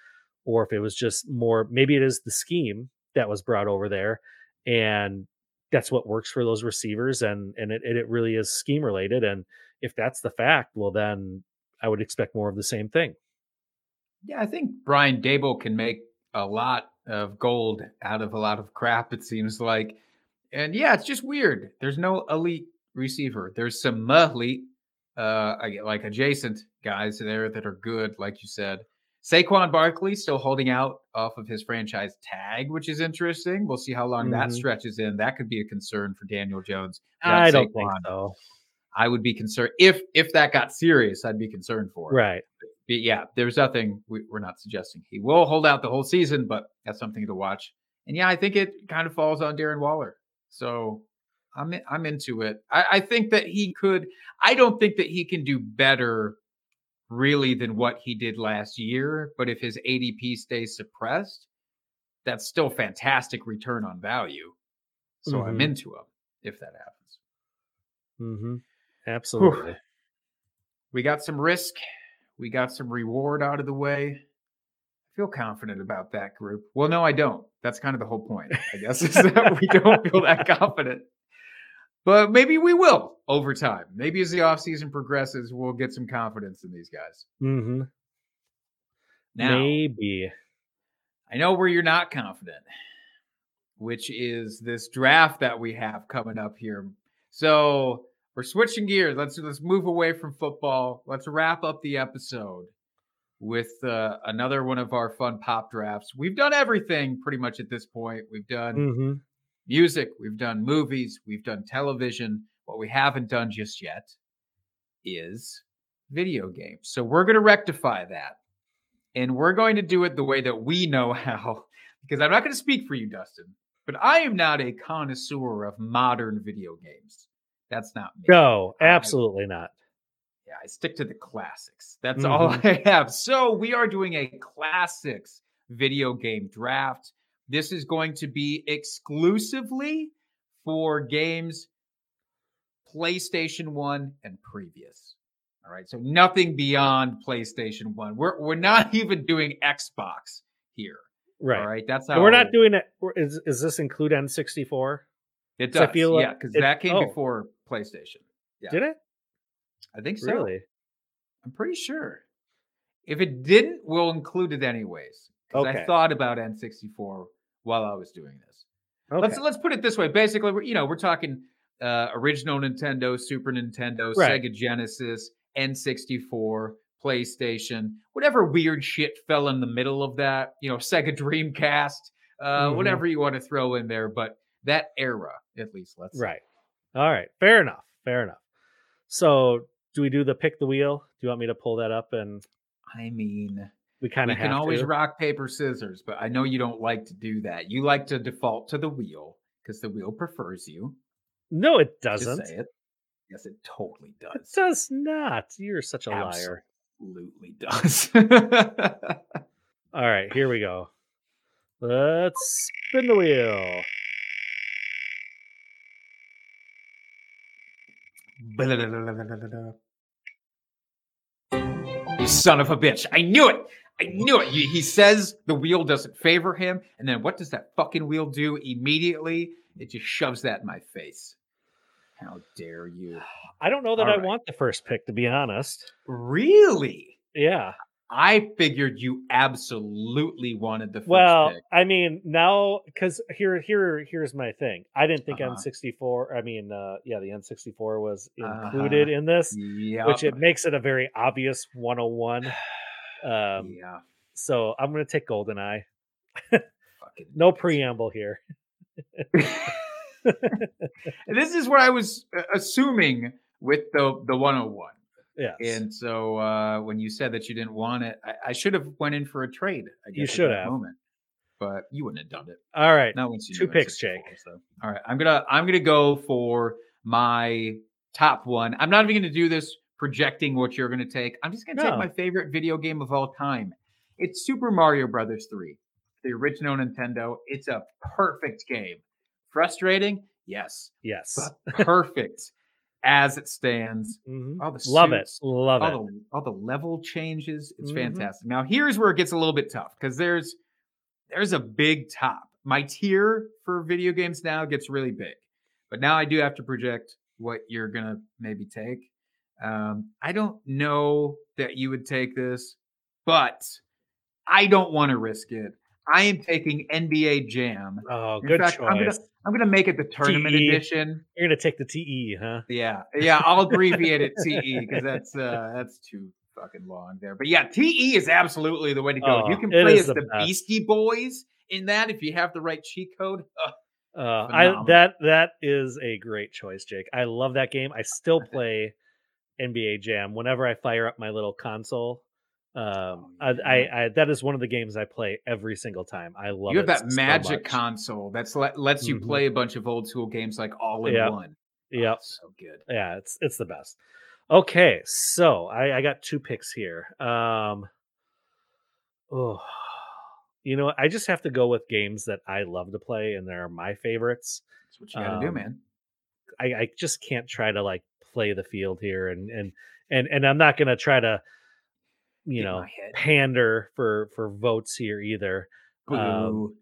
or if it was just more maybe it is the scheme that was brought over there and that's what works for those receivers and and it, it really is scheme related and if that's the fact well then i would expect more of the same thing yeah i think brian daboll can make a lot of gold out of a lot of crap it seems like and yeah, it's just weird. There's no elite receiver. There's some elite, uh, like adjacent guys there that are good, like you said. Saquon Barkley still holding out off of his franchise tag, which is interesting. We'll see how long mm-hmm. that stretches in. That could be a concern for Daniel Jones. I don't think so. I would be concerned if if that got serious. I'd be concerned for it. Right. But yeah, there's nothing we, we're not suggesting he will hold out the whole season, but that's something to watch. And yeah, I think it kind of falls on Darren Waller. So I'm in, I'm into it. I, I think that he could. I don't think that he can do better, really, than what he did last year. But if his ADP stays suppressed, that's still fantastic return on value. So mm-hmm. I'm into him if that happens. Mm-hmm. Absolutely. Whew. We got some risk. We got some reward out of the way feel confident about that group. Well, no, I don't. That's kind of the whole point, I guess, is that we don't feel that confident. But maybe we will over time. Maybe as the offseason progresses, we'll get some confidence in these guys. Mm-hmm. Now, maybe. I know where you're not confident, which is this draft that we have coming up here. So we're switching gears. Let's let's move away from football. Let's wrap up the episode with uh, another one of our fun pop drafts. We've done everything pretty much at this point. We've done mm-hmm. music, we've done movies, we've done television. What we haven't done just yet is video games. So we're going to rectify that. And we're going to do it the way that we know how, because I'm not going to speak for you, Dustin, but I am not a connoisseur of modern video games. That's not me. No, absolutely I, not. Yeah, I stick to the classics. That's mm-hmm. all I have. So we are doing a classics video game draft. This is going to be exclusively for games PlayStation 1 and previous. All right. So nothing beyond PlayStation 1. We're we're not even doing Xbox here. Right. All right. That's how and we're not doing it. Is is this include N64? It does. I feel yeah, because that came oh. before PlayStation. Yeah. Did it? I think so. Really? I'm pretty sure. If it didn't, we'll include it anyways. Because okay. I thought about N64 while I was doing this. Okay. Let's let's put it this way. Basically, we're you know we're talking uh, original Nintendo, Super Nintendo, right. Sega Genesis, N64, PlayStation, whatever weird shit fell in the middle of that. You know, Sega Dreamcast. uh, Mhm. whatever you want to throw in there. But that era, at least, let's say. All right. Fair enough. Fair enough. So, do we do the pick the wheel? Do you want me to pull that up and I mean, we kind of can always to? rock paper scissors, but I know you don't like to do that. You like to default to the wheel because the wheel prefers you. No, it doesn't. say it. Yes, it totally does. It does. does not. You're such a liar. Absolutely does. All right, here we go. Let's spin the wheel. You son of a bitch. I knew it. I knew it. He says the wheel doesn't favor him. And then what does that fucking wheel do immediately? It just shoves that in my face. How dare you? I don't know that All I right. want the first pick, to be honest. Really? Yeah. I figured you absolutely wanted the first Well, pick. I mean, now because here, here, here's my thing. I didn't think Uh-huh. N64. I mean, uh, yeah, the N64 was included Uh-huh. in this, Yeah. which it makes it a very obvious 101. Um, yeah. so I'm gonna take GoldenEye. Fucking No preamble here. This is what I was uh, assuming with the the 101. Yes. And so uh, when you said that you didn't want it, I, I should have went in for a trade. I guess You should have. Moment. But you wouldn't have done it. All right. Not once you Two picks, Jake. So. All right, I'm gonna I'm gonna go for my top one. I'm not even gonna do this projecting what you're gonna take. I'm just gonna No. take my favorite video game of all time. It's Super Mario Brothers 3, the original Nintendo. It's a perfect game. Frustrating, yes, Yes. perfect as it stands. Mhm. All the Love it. Love all it. the all the level changes. It's Mhm. fantastic. Now here's where it gets a little bit tough because there's there's a big top. My tier for video games now gets really big, but now I do have to project what you're gonna maybe take. Um, I don't know that you would take this, but I don't want to risk it. I am taking NBA Jam. Oh, In good fact, I'm gonna choice. I'm gonna make it the tournament TE. edition. You're gonna take the TE, huh? Yeah, yeah, I'll abbreviate it TE because that's uh that's too fucking long there. But yeah, TE is absolutely the way to go. you Oh, can play as the the. Beastie Boys in that if you have the right cheat code. Ugh, Uh, I that that is a great choice, Jake. I love that game. I still play NBA Jam whenever I fire up my little console. Um, Oh, I. I, I that is one of the games I play every single time. I love you have that so magic much. console that's let, lets you Mhm. play a bunch of old school games like all in Yep. one. Oh, Yep. so good. Yeah, it's it's the best. Okay, so I, I got two picks here. Um, oh, you know. I just have to go with games that I love to play, and they're my favorites. That's what you got to do, Um, man. I, I just can't try to like play the field here, and and and and I'm not gonna try to, you in know, pander for for votes here either. um,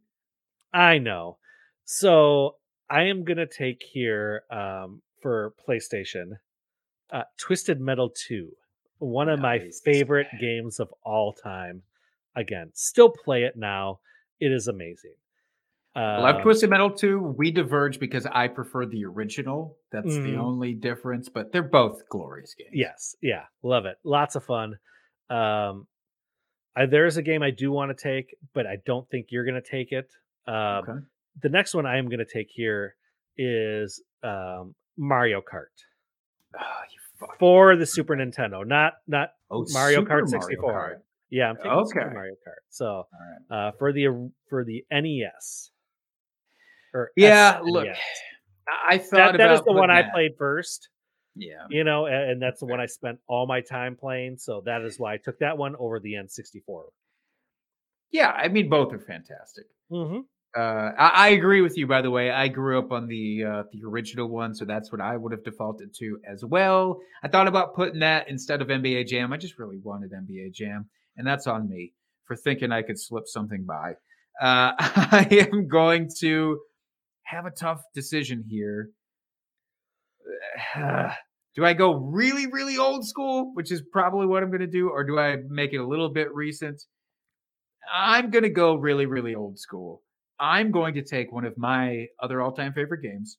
I know. So I am gonna take here um, for PlayStation, uh, Twisted Metal Two, one of my favorite games of all time. Again, still play it now. It is amazing. Love Um, Twisted Metal 2, we diverge because I prefer the original. That's the Mhm. only difference, but they're both glorious games. Yes, yeah, love it. Lots of fun. Um, I, there is a game I do want to take, but I don't think you're going to take it. Um, Okay. The next one I am going to take here is um, Mario Kart you fuck. for the Super Nintendo, not not Oh, Mario Super Kart 64. Kart. yeah. I'm taking Super Mario Kart. So All right. uh, for the for the NES. Or Yeah, look, SNES. I I thought that, that is the one putting I played first. Yeah. you know, a- and, that's the one I spent all my time playing. So that is why I took that one over the N64. Yeah, I mean both are fantastic. Mm-hmm. Uh, I, I agree with you. By the way, I grew up on the uh, the original one, so that's what I would have defaulted to as well. I thought about putting that instead of NBA Jam. I just really wanted NBA Jam, and that's on me for thinking I could slip something by. Uh, I am going to have a tough decision here. do I go really, really old school, which is probably what I'm going to do, or do I make it a little bit recent? I'm going to go really, really old school. I'm going to take one of my other all time favorite games,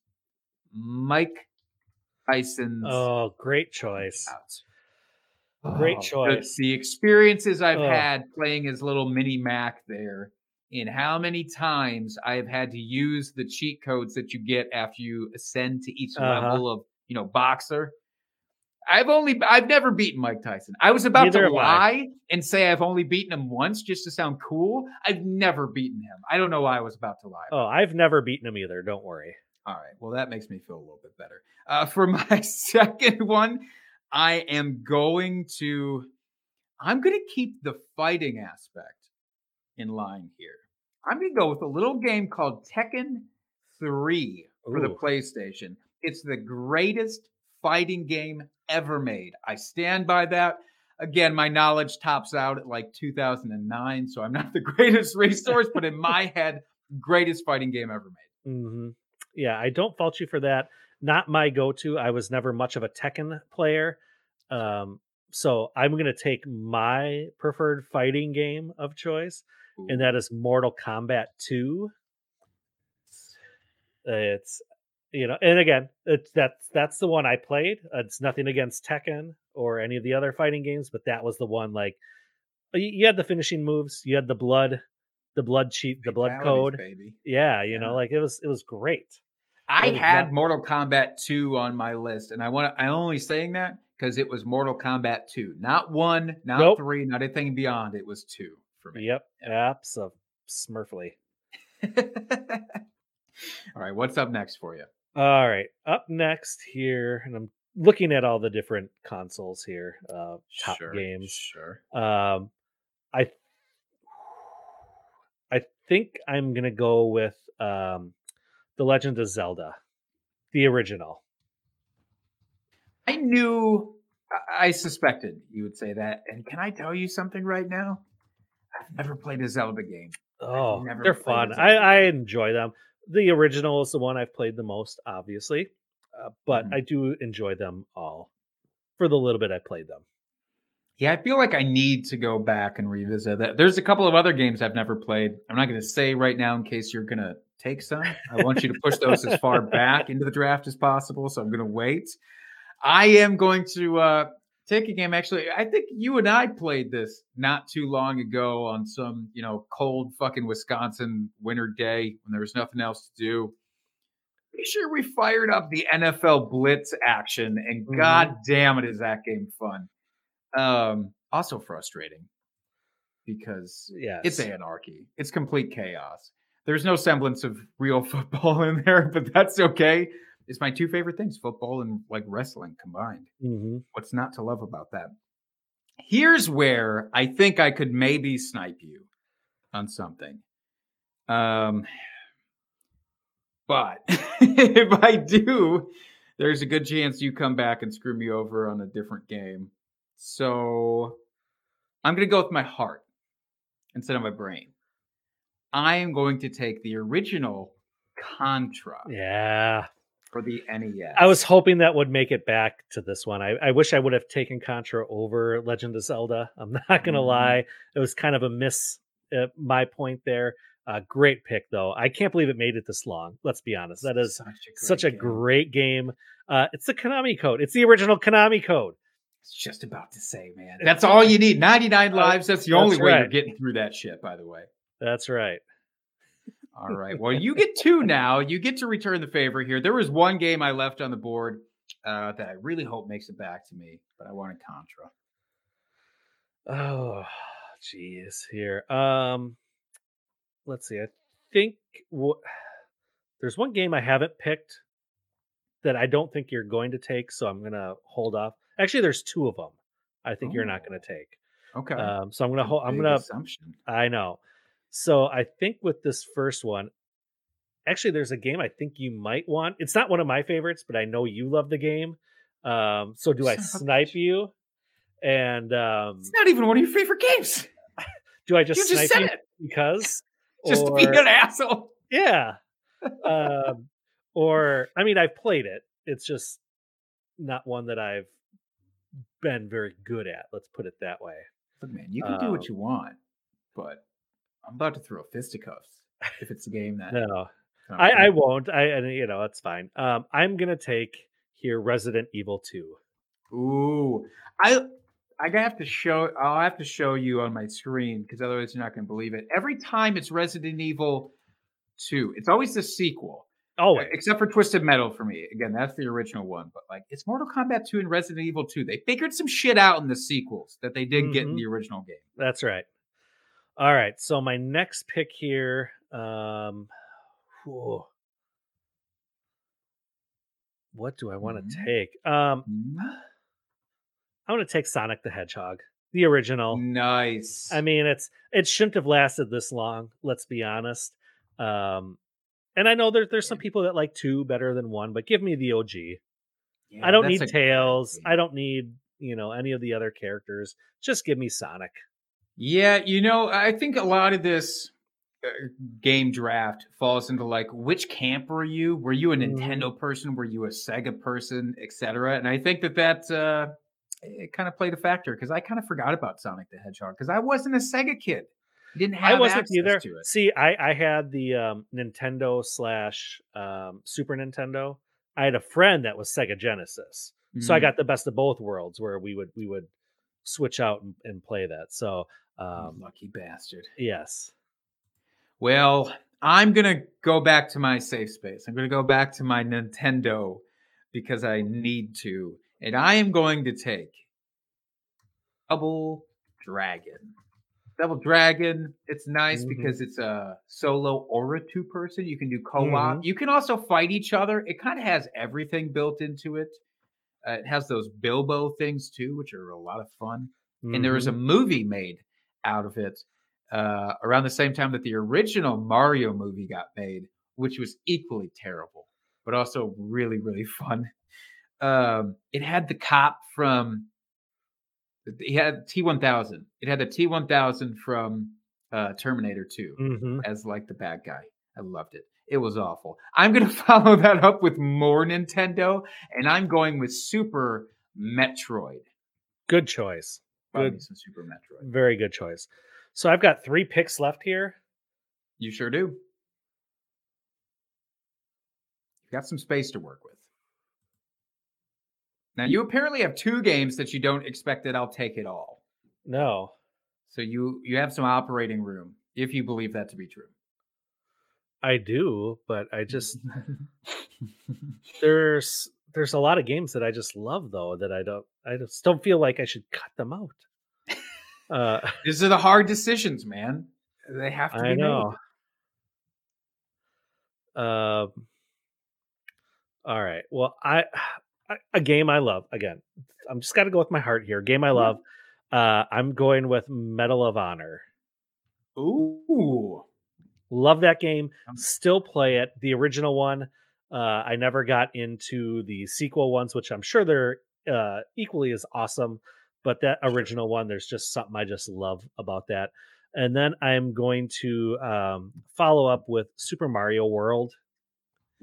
Mike Tyson's Oh, great choice. Out. Great Oh, the- choice. The, experiences I've Oh. had playing his little mini Mac there in how many times I have had to use the cheat codes that you get after you ascend to each Uh-huh. level of, you know, boxer. I've only I've never beaten Mike Tyson. I was about Neither to lie and say I've only beaten him once just to sound cool. I've never beaten him. I don't know why I was about to lie. Oh, I've never beaten him either. Don't worry. All right. Well, that makes me feel a little bit better. Uh, for my second one, I am going to I'm going to keep the fighting aspect in line here. I'm going to go with a little game called Tekken 3 for the PlayStation. It's the greatest fighting game ever made. I stand by that. Again, my knowledge tops out at like 2009, so I'm not the greatest resource, but in my head, greatest fighting game ever made. hmm Yeah, I don't fault you for that. Not my go-to. I was never much of a Tekken player, um, so I'm going to take my preferred fighting game of choice, and that is Mortal Kombat Two. It's you know, and again, it's that's that's the one I played. Uh, it's nothing against Tekken or any of the other fighting games, but that was the one. Like, you, you had the finishing moves, you had the blood, the blood cheat, the blood code. baby. Yeah, you Yeah. know, like it was it was great. I is had not- Mortal Kombat 2 on my list, and I want I'm only saying that because it was Mortal Kombat 2, not one, not Nope. three, not anything beyond. It was two for me. Yep, apps of Smurfly. all right, what's up next for you? All right, up next here, and I'm looking at all the different consoles here, uh, top Sure, games. Sure. Um, I I think I'm gonna go with um, the Legend of Zelda, the original. I knew, I suspected you would say that. And can I tell you something right now? I've never played a Zelda game. Oh, they're fun. I, I enjoy them. The original is the one I've played the most, obviously, uh, but Mhm. I do enjoy them all for the little bit I played them. Yeah, I feel like I need to go back and revisit that. There's a couple of other games I've never played. I'm not going to say right now in case you're going to take some. I want you to push those as far back into the draft as possible. So I'm going to wait. I am going to uh, take a game. Actually, I think you and I played this not too long ago on some, you know, cold fucking Wisconsin winter day when there was nothing else to do. Pretty sure we fired up the NFL Blitz action, and Mhm. god damn it, is that game fun. Um, also frustrating because Yeah, it's anarchy. It's complete chaos. There's no semblance of real football in there, but that's okay. It's my two favorite things, football and like wrestling combined. hmm What's not to love about that? Here's where I think I could maybe snipe you on something. Um, but if I do, there's a good chance you come back and screw me over on a different game. So I'm going to go with my heart instead of my brain. I am going to take the original Contra Yeah. For the NES. I was hoping that would make it back to this one. I, I wish I would have taken Contra over Legend of Zelda. I'm not gonna Mhm. lie; it was kind of a miss. At my point there. Uh, great pick though. I can't believe it made it this long. Let's be honest. That is such a great such a game. great game. Uh, it's the Konami code. It's the original Konami code. It's just about to say, man. That's all you need. 99 Uh, lives. That's the that's only way you're getting through that shit, by the way. That's right. All right. Well, you get two now. You get to return the favor here. There was one game I left on the board uh, that I really hope makes it back to me, but I wanted Contra. Oh, jeez. Here. Um, let's see. I think wh- there's one game I haven't picked that I don't think you're going to take, so I'm gonna hold off. Actually, there's two of them. I think you're not Oh. going to take. Okay. Um, so I'm gonna hold. I'm gonna. assumption. I know. So I think with this first one, actually, there's a game I think you might want. It's not one of my favorites, but I know you love the game. Um, so do I Son of a snipe you? And um, It's not even one of your favorite games. do I just you just snipe said you it. because? Just to be an asshole. Yeah. um, or I mean, I've played it. It's just not one that I've been very good at. Let's put it that way. Look, man, you can do Um, what you want, but I'm about to throw fisticuffs if it's a game that. No, I, I won't. I, and you know, it's fine. Um, I'm gonna take here Resident Evil 2. Ooh, I I have to show. I'll have to show you on my screen because otherwise you're not going to believe it. Every time it's Resident Evil Two, it's always the sequel. Oh, except for Twisted Metal for me. Again, that's the original one. But like, it's Mortal Kombat Two and Resident Evil Two. They figured some shit out in the sequels that they didn't get in Mhm. the original game. that's right. All right. So my next pick here. Um, whew. what do I want to Mhm. take? Um, I want to take Sonic the Hedgehog, the original. Nice. I mean, it's it shouldn't have lasted this long. Let's be honest. Um, and I know there's there's some people that like two better than one, but give me the OG. Yeah, I don't need Tails. I don't need you know any of the other characters. Just give me Sonic. Yeah, you know, I think a lot of this uh, game draft falls into like which camp were you? Were you a Mhm. Nintendo person? Were you a Sega person, etc.? And I think that that uh, it kind of played a factor because I kind of forgot about Sonic the Hedgehog because I wasn't a Sega kid. I didn't have I wasn't either. to it. See, I I had the um, Nintendo slash um, Super Nintendo. I had a friend that was Sega Genesis, so I Mhm. got the best of both worlds, where we would we would switch out and, and play that. So um, lucky bastard. yes, Well, I'm gonna go back to my safe space. I'm gonna go back to my Nintendo because I need to, and I am going to take Double Dragon. Double Dragon. It's nice Mhm. because it's a solo or a two person. You can do co op. Mhm. You can also fight each other. It kind of has everything built into it. Uh, it has those Bilbo things too, which are a lot of fun and there was a Mhm. movie made out of it uh, around the same time that the original Mario movie got made, which was equally terrible, but also really, really fun. Um, it had the cop from. He had T one thousand. It had the T one thousand from uh, Terminator Two Mhm. as like the bad guy. I loved it. It was awful. I'm gonna follow that up with more Nintendo, and I'm going with Super Metroid. good choice. Good. some Super Metroid. Very good choice. So I've got three picks left here. You sure do. You've got some space to work with. Now you apparently have two games that you don't expect that I'll take it all. No, So you you have some operating room if you believe that to be true. I do, but I just there's there's a lot of games that I just love though that I don't I just don't feel like I should cut them out. Uh, These are the hard decisions, man. They have to be I know. made. Um. all right. Well, I, I a game I love. Again, I'm just got to go with my heart here. Game I love. Uh, I'm going with Medal of Honor. Ooh. Love that game. Still play it. The original one. Uh, I never got into the sequel ones, which I'm sure they're uh, equally as awesome. But that original one, there's just something I just love about that. And then I'm going to um, follow up with Super Mario World.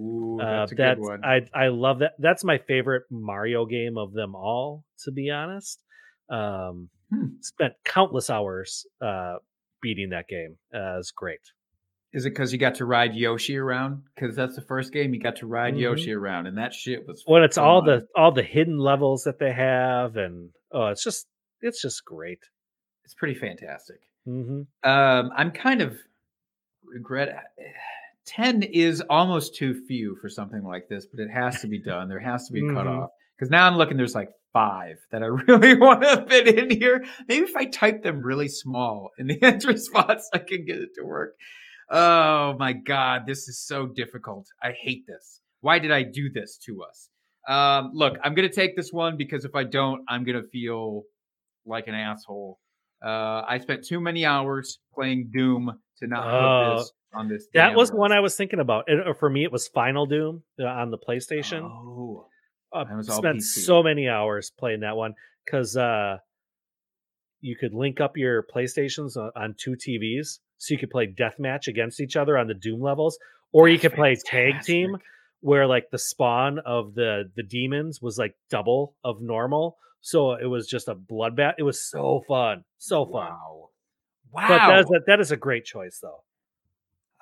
Ooh, Uh, that's a that's good one. I I love that. That's my favorite Mario game of them all, to be honest. Um, Hmm. Spent countless hours uh, beating that game. Uh, it's great. Is it because you got to ride Yoshi around? Because that's the first game you got to ride Mhm. Yoshi around, and that shit was When it's all the all the hidden levels that they have, and oh, it's just it's just great. It's pretty fantastic. hmm Um, I'm kind of regret. Ten is almost too few for something like this, but it has to be done. There has to be a Mhm. cutoff because now I'm looking. There's like five that I really want to fit in here. Maybe if I type them really small in the entry spots, I can get it to work. Oh my god, this is so difficult. I hate this. Why did I do this to us? Um, look, I'm gonna take this one because if I don't, I'm gonna feel like an asshole. Uh, I spent too many hours playing Doom to not put this on this. That was one. I was thinking about. And uh, for me, it was Final Doom uh, on the PlayStation. Oh, uh, mine spent PC. so many hours playing that one because uh, you could link up your PlayStations on, on two TVs, so you could play deathmatch against each other on the Doom levels, or you could play tag team, where like the spawn of the the demons was like double of normal, so it was just a bloodbath. It was so fun, so fun. Wow. Wow. But that is a, that is a great choice though.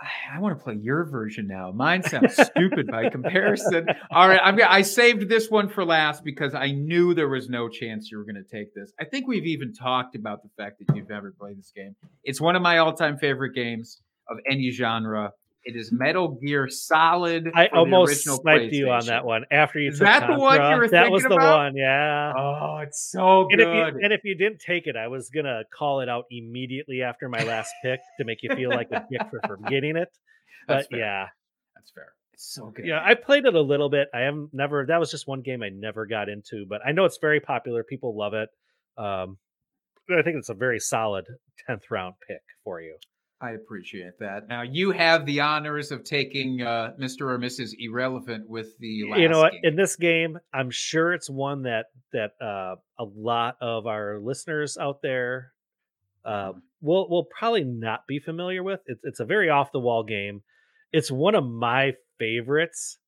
I want to play your version now. Mine sounds stupid by comparison. All right, I'm I saved this one for last because I knew there was no chance you were going to take this. I think we've even talked about the fact that you've never played this game. It's one of my all-time favorite games of any genre. It is Metal Gear Solid. I almost original sniped you on that one after you Is took that the one you Contra. were That was the about? one, yeah. Oh, it's so and good. if, you, and if you didn't take it, I was gonna call it out immediately after my last pick to make you feel like a dick for forgetting it. But fair. yeah, That's fair. It's so good. yeah, I played it a little bit. I have never. That was just one game I never got into, but I know it's very popular. People love it. Um, I think it's a very solid tenth round pick for you. I appreciate that. Now you have the honors of taking uh, Mr. or Mrs. Irrelevant with the last you know what? game. In this game, I'm sure it's one that that uh, a lot of our listeners out there uh, will will probably not be familiar with. It's it's a very off the wall game. It's one of my favorites.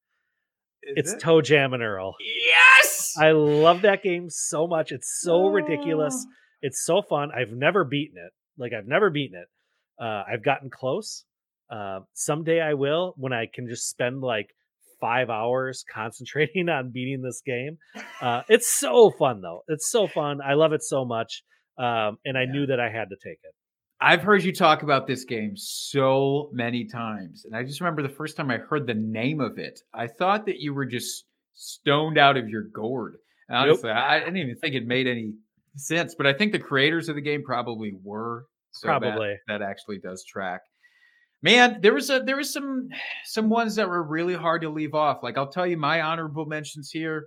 Is it's it? ToeJam and Earl. yes. I love that game so much. It's so ridiculous. Oh. It's so fun. I've never beaten it. Like I've never beaten it. Uh, I've gotten close. Uh, someday I will when I can just spend like five hours concentrating on beating this game. Uh, it's so fun though. It's so fun. I love it so much. Um, and I Yeah. knew that I had to take it. I've heard you talk about this game so many times, and I just remember the first time I heard the name of it, I thought that you were just stoned out of your gourd. And honestly, I, I didn't even think it made any sense, but I think the creators of the game probably were. So Probably. that actually does track. Man, there was a there was some some ones that were really hard to leave off. Like I'll tell you my honorable mentions here.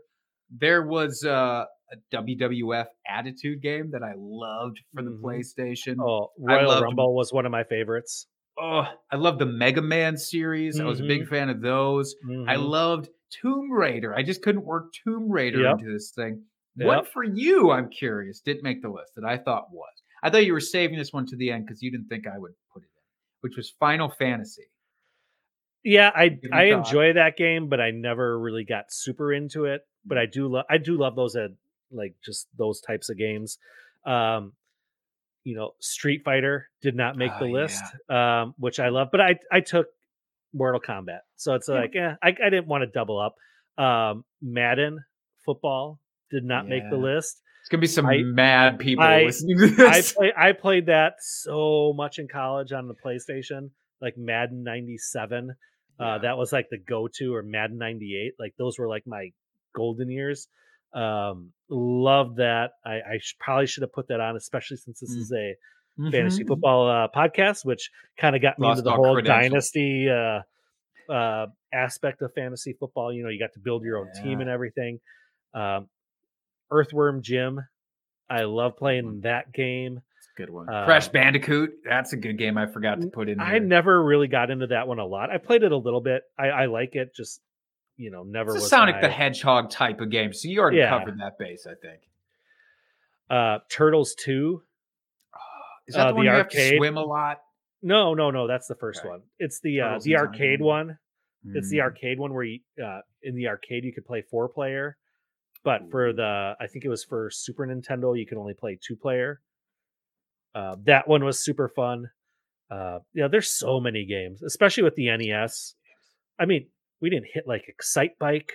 There was uh, a WWF Attitude game that I loved for the Mhm. PlayStation. Oh, Royal loved- Rumble was one of my favorites. Oh, I love the Mega Man series. I was a big fan of those. I Mhm. loved Tomb Raider. I just couldn't work Tomb Raider Yep. into this thing. Yep. What for you? I'm curious. Didn't make the list that I thought was. I thought you were saving this one to the end because you didn't think I would put it in, which was Final Fantasy. Yeah, I I enjoy that game, but I never really got super into it. But I do love I do love those at like just those types of games. Um, you know, Street Fighter did not make the Oh, list, um, which I love. But I I took Mortal Kombat, so it's Yeah. like yeah, I, I didn't want to double up. Um, Madden football did not make the list. It's gonna be some I- mad people I- listening to I play, I played that so much in college on the PlayStation, like Madden '97. Yeah. Uh, that was like the go-to, or Madden '98. Like those were like my golden years. Um, love that. I, I sh- probably should have put that on, especially since this Mm. is a fantasy Mhm. football uh, podcast, which kind of got me Lost into the whole dynasty uh, uh, aspect of fantasy football. You know, you got to build your own team and everything. Um, Earthworm Jim, I love playing that game. It's a good one. Uh, Crash Bandicoot. That's a good game. I forgot to put in. I never really got into that one a lot. I played it a little bit. I, I like it, just you know, never It's a Sonic my- the Hedgehog type of game. So you already Yeah. covered that base, I think. uh Turtles 2. Is that Uh, the one the you have to arcade. swim a lot? No, no, no, that's the first Okay. one. It's the uh the arcade one. It's the Mm. arcade one where you uh in the arcade you could play four player, but for the I think it was for Super Nintendo you could only play two player. Uh that one was super fun. Uh yeah, there's so many games, especially with the NES. I mean, we didn't hit like Excitebike,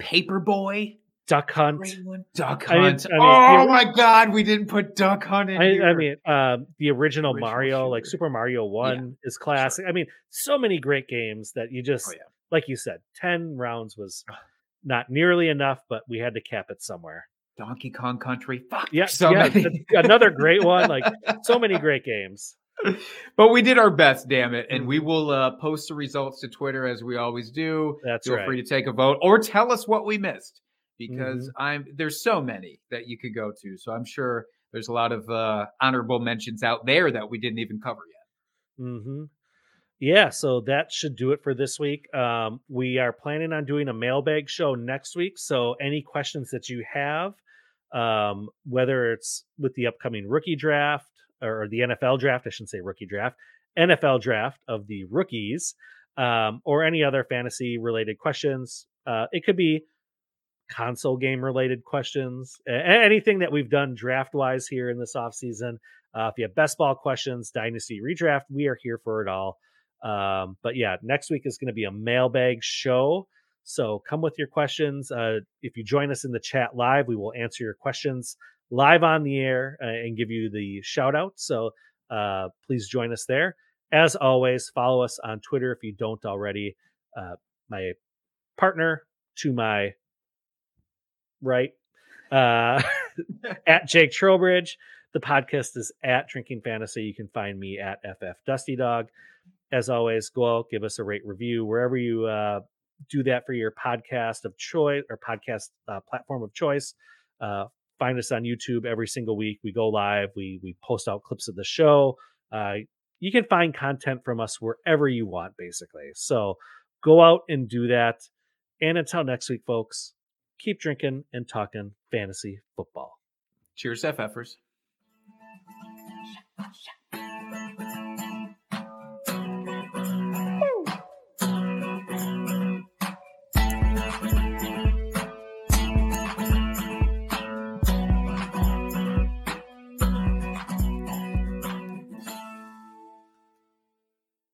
Paperboy. Duck Hunt. Duck I mean- Hunt. I mean, oh my God, we didn't put Duck Hunt in I, here. I mean, um, the original, Original Mario, like. Super Mario One, is classic. I mean, so many great games that you just, Oh, yeah. like you said, ten rounds was not nearly enough, but we had to cap it somewhere. Donkey Kong Country. Fuck. Yeah, so yeah, many. another great one. Like so many great games. but we did our best, damn it. And we Mhm. will uh, post the results to Twitter as we always do. That's Feel right. free to take a vote or tell us what we missed because Mm-hmm. I'm there's so many that you could go to. So I'm sure there's a lot of uh, honorable mentions out there that we didn't even cover yet. hmm Yeah, so that should do it for this week. Um, we are planning on doing a mailbag show next week. So any questions that you have, um, whether it's with the upcoming rookie draft or the NFL draft, I shouldn't say rookie draft, NFL draft of the rookies, um, or any other fantasy related questions, uh, it could be console game related questions, anything that we've done draft wise here in this offseason. Uh, if you have best ball questions, dynasty redraft, we are here for it all. Um, but yeah, next week is going to be a mailbag show. So come with your questions. Uh, if you join us in the chat live, we will answer your questions live on the air uh, and give you the shout out. So uh, please join us there. As always, follow us on Twitter if you don't already. Uh, my partner to my right uh, at Jake Trowbridge. The podcast is at Drinking Fantasy. You can find me at FF Dusty Dog. As always, go out, give us a rate review wherever you uh, do that for your podcast of choice or podcast uh, platform of choice. Uh, find us on YouTube every single week. We go live. We we post out clips of the show. Uh, you can find content from us wherever you want, basically. So go out and do that. And until next week, folks, keep drinking and talking fantasy football. Cheers, FFers.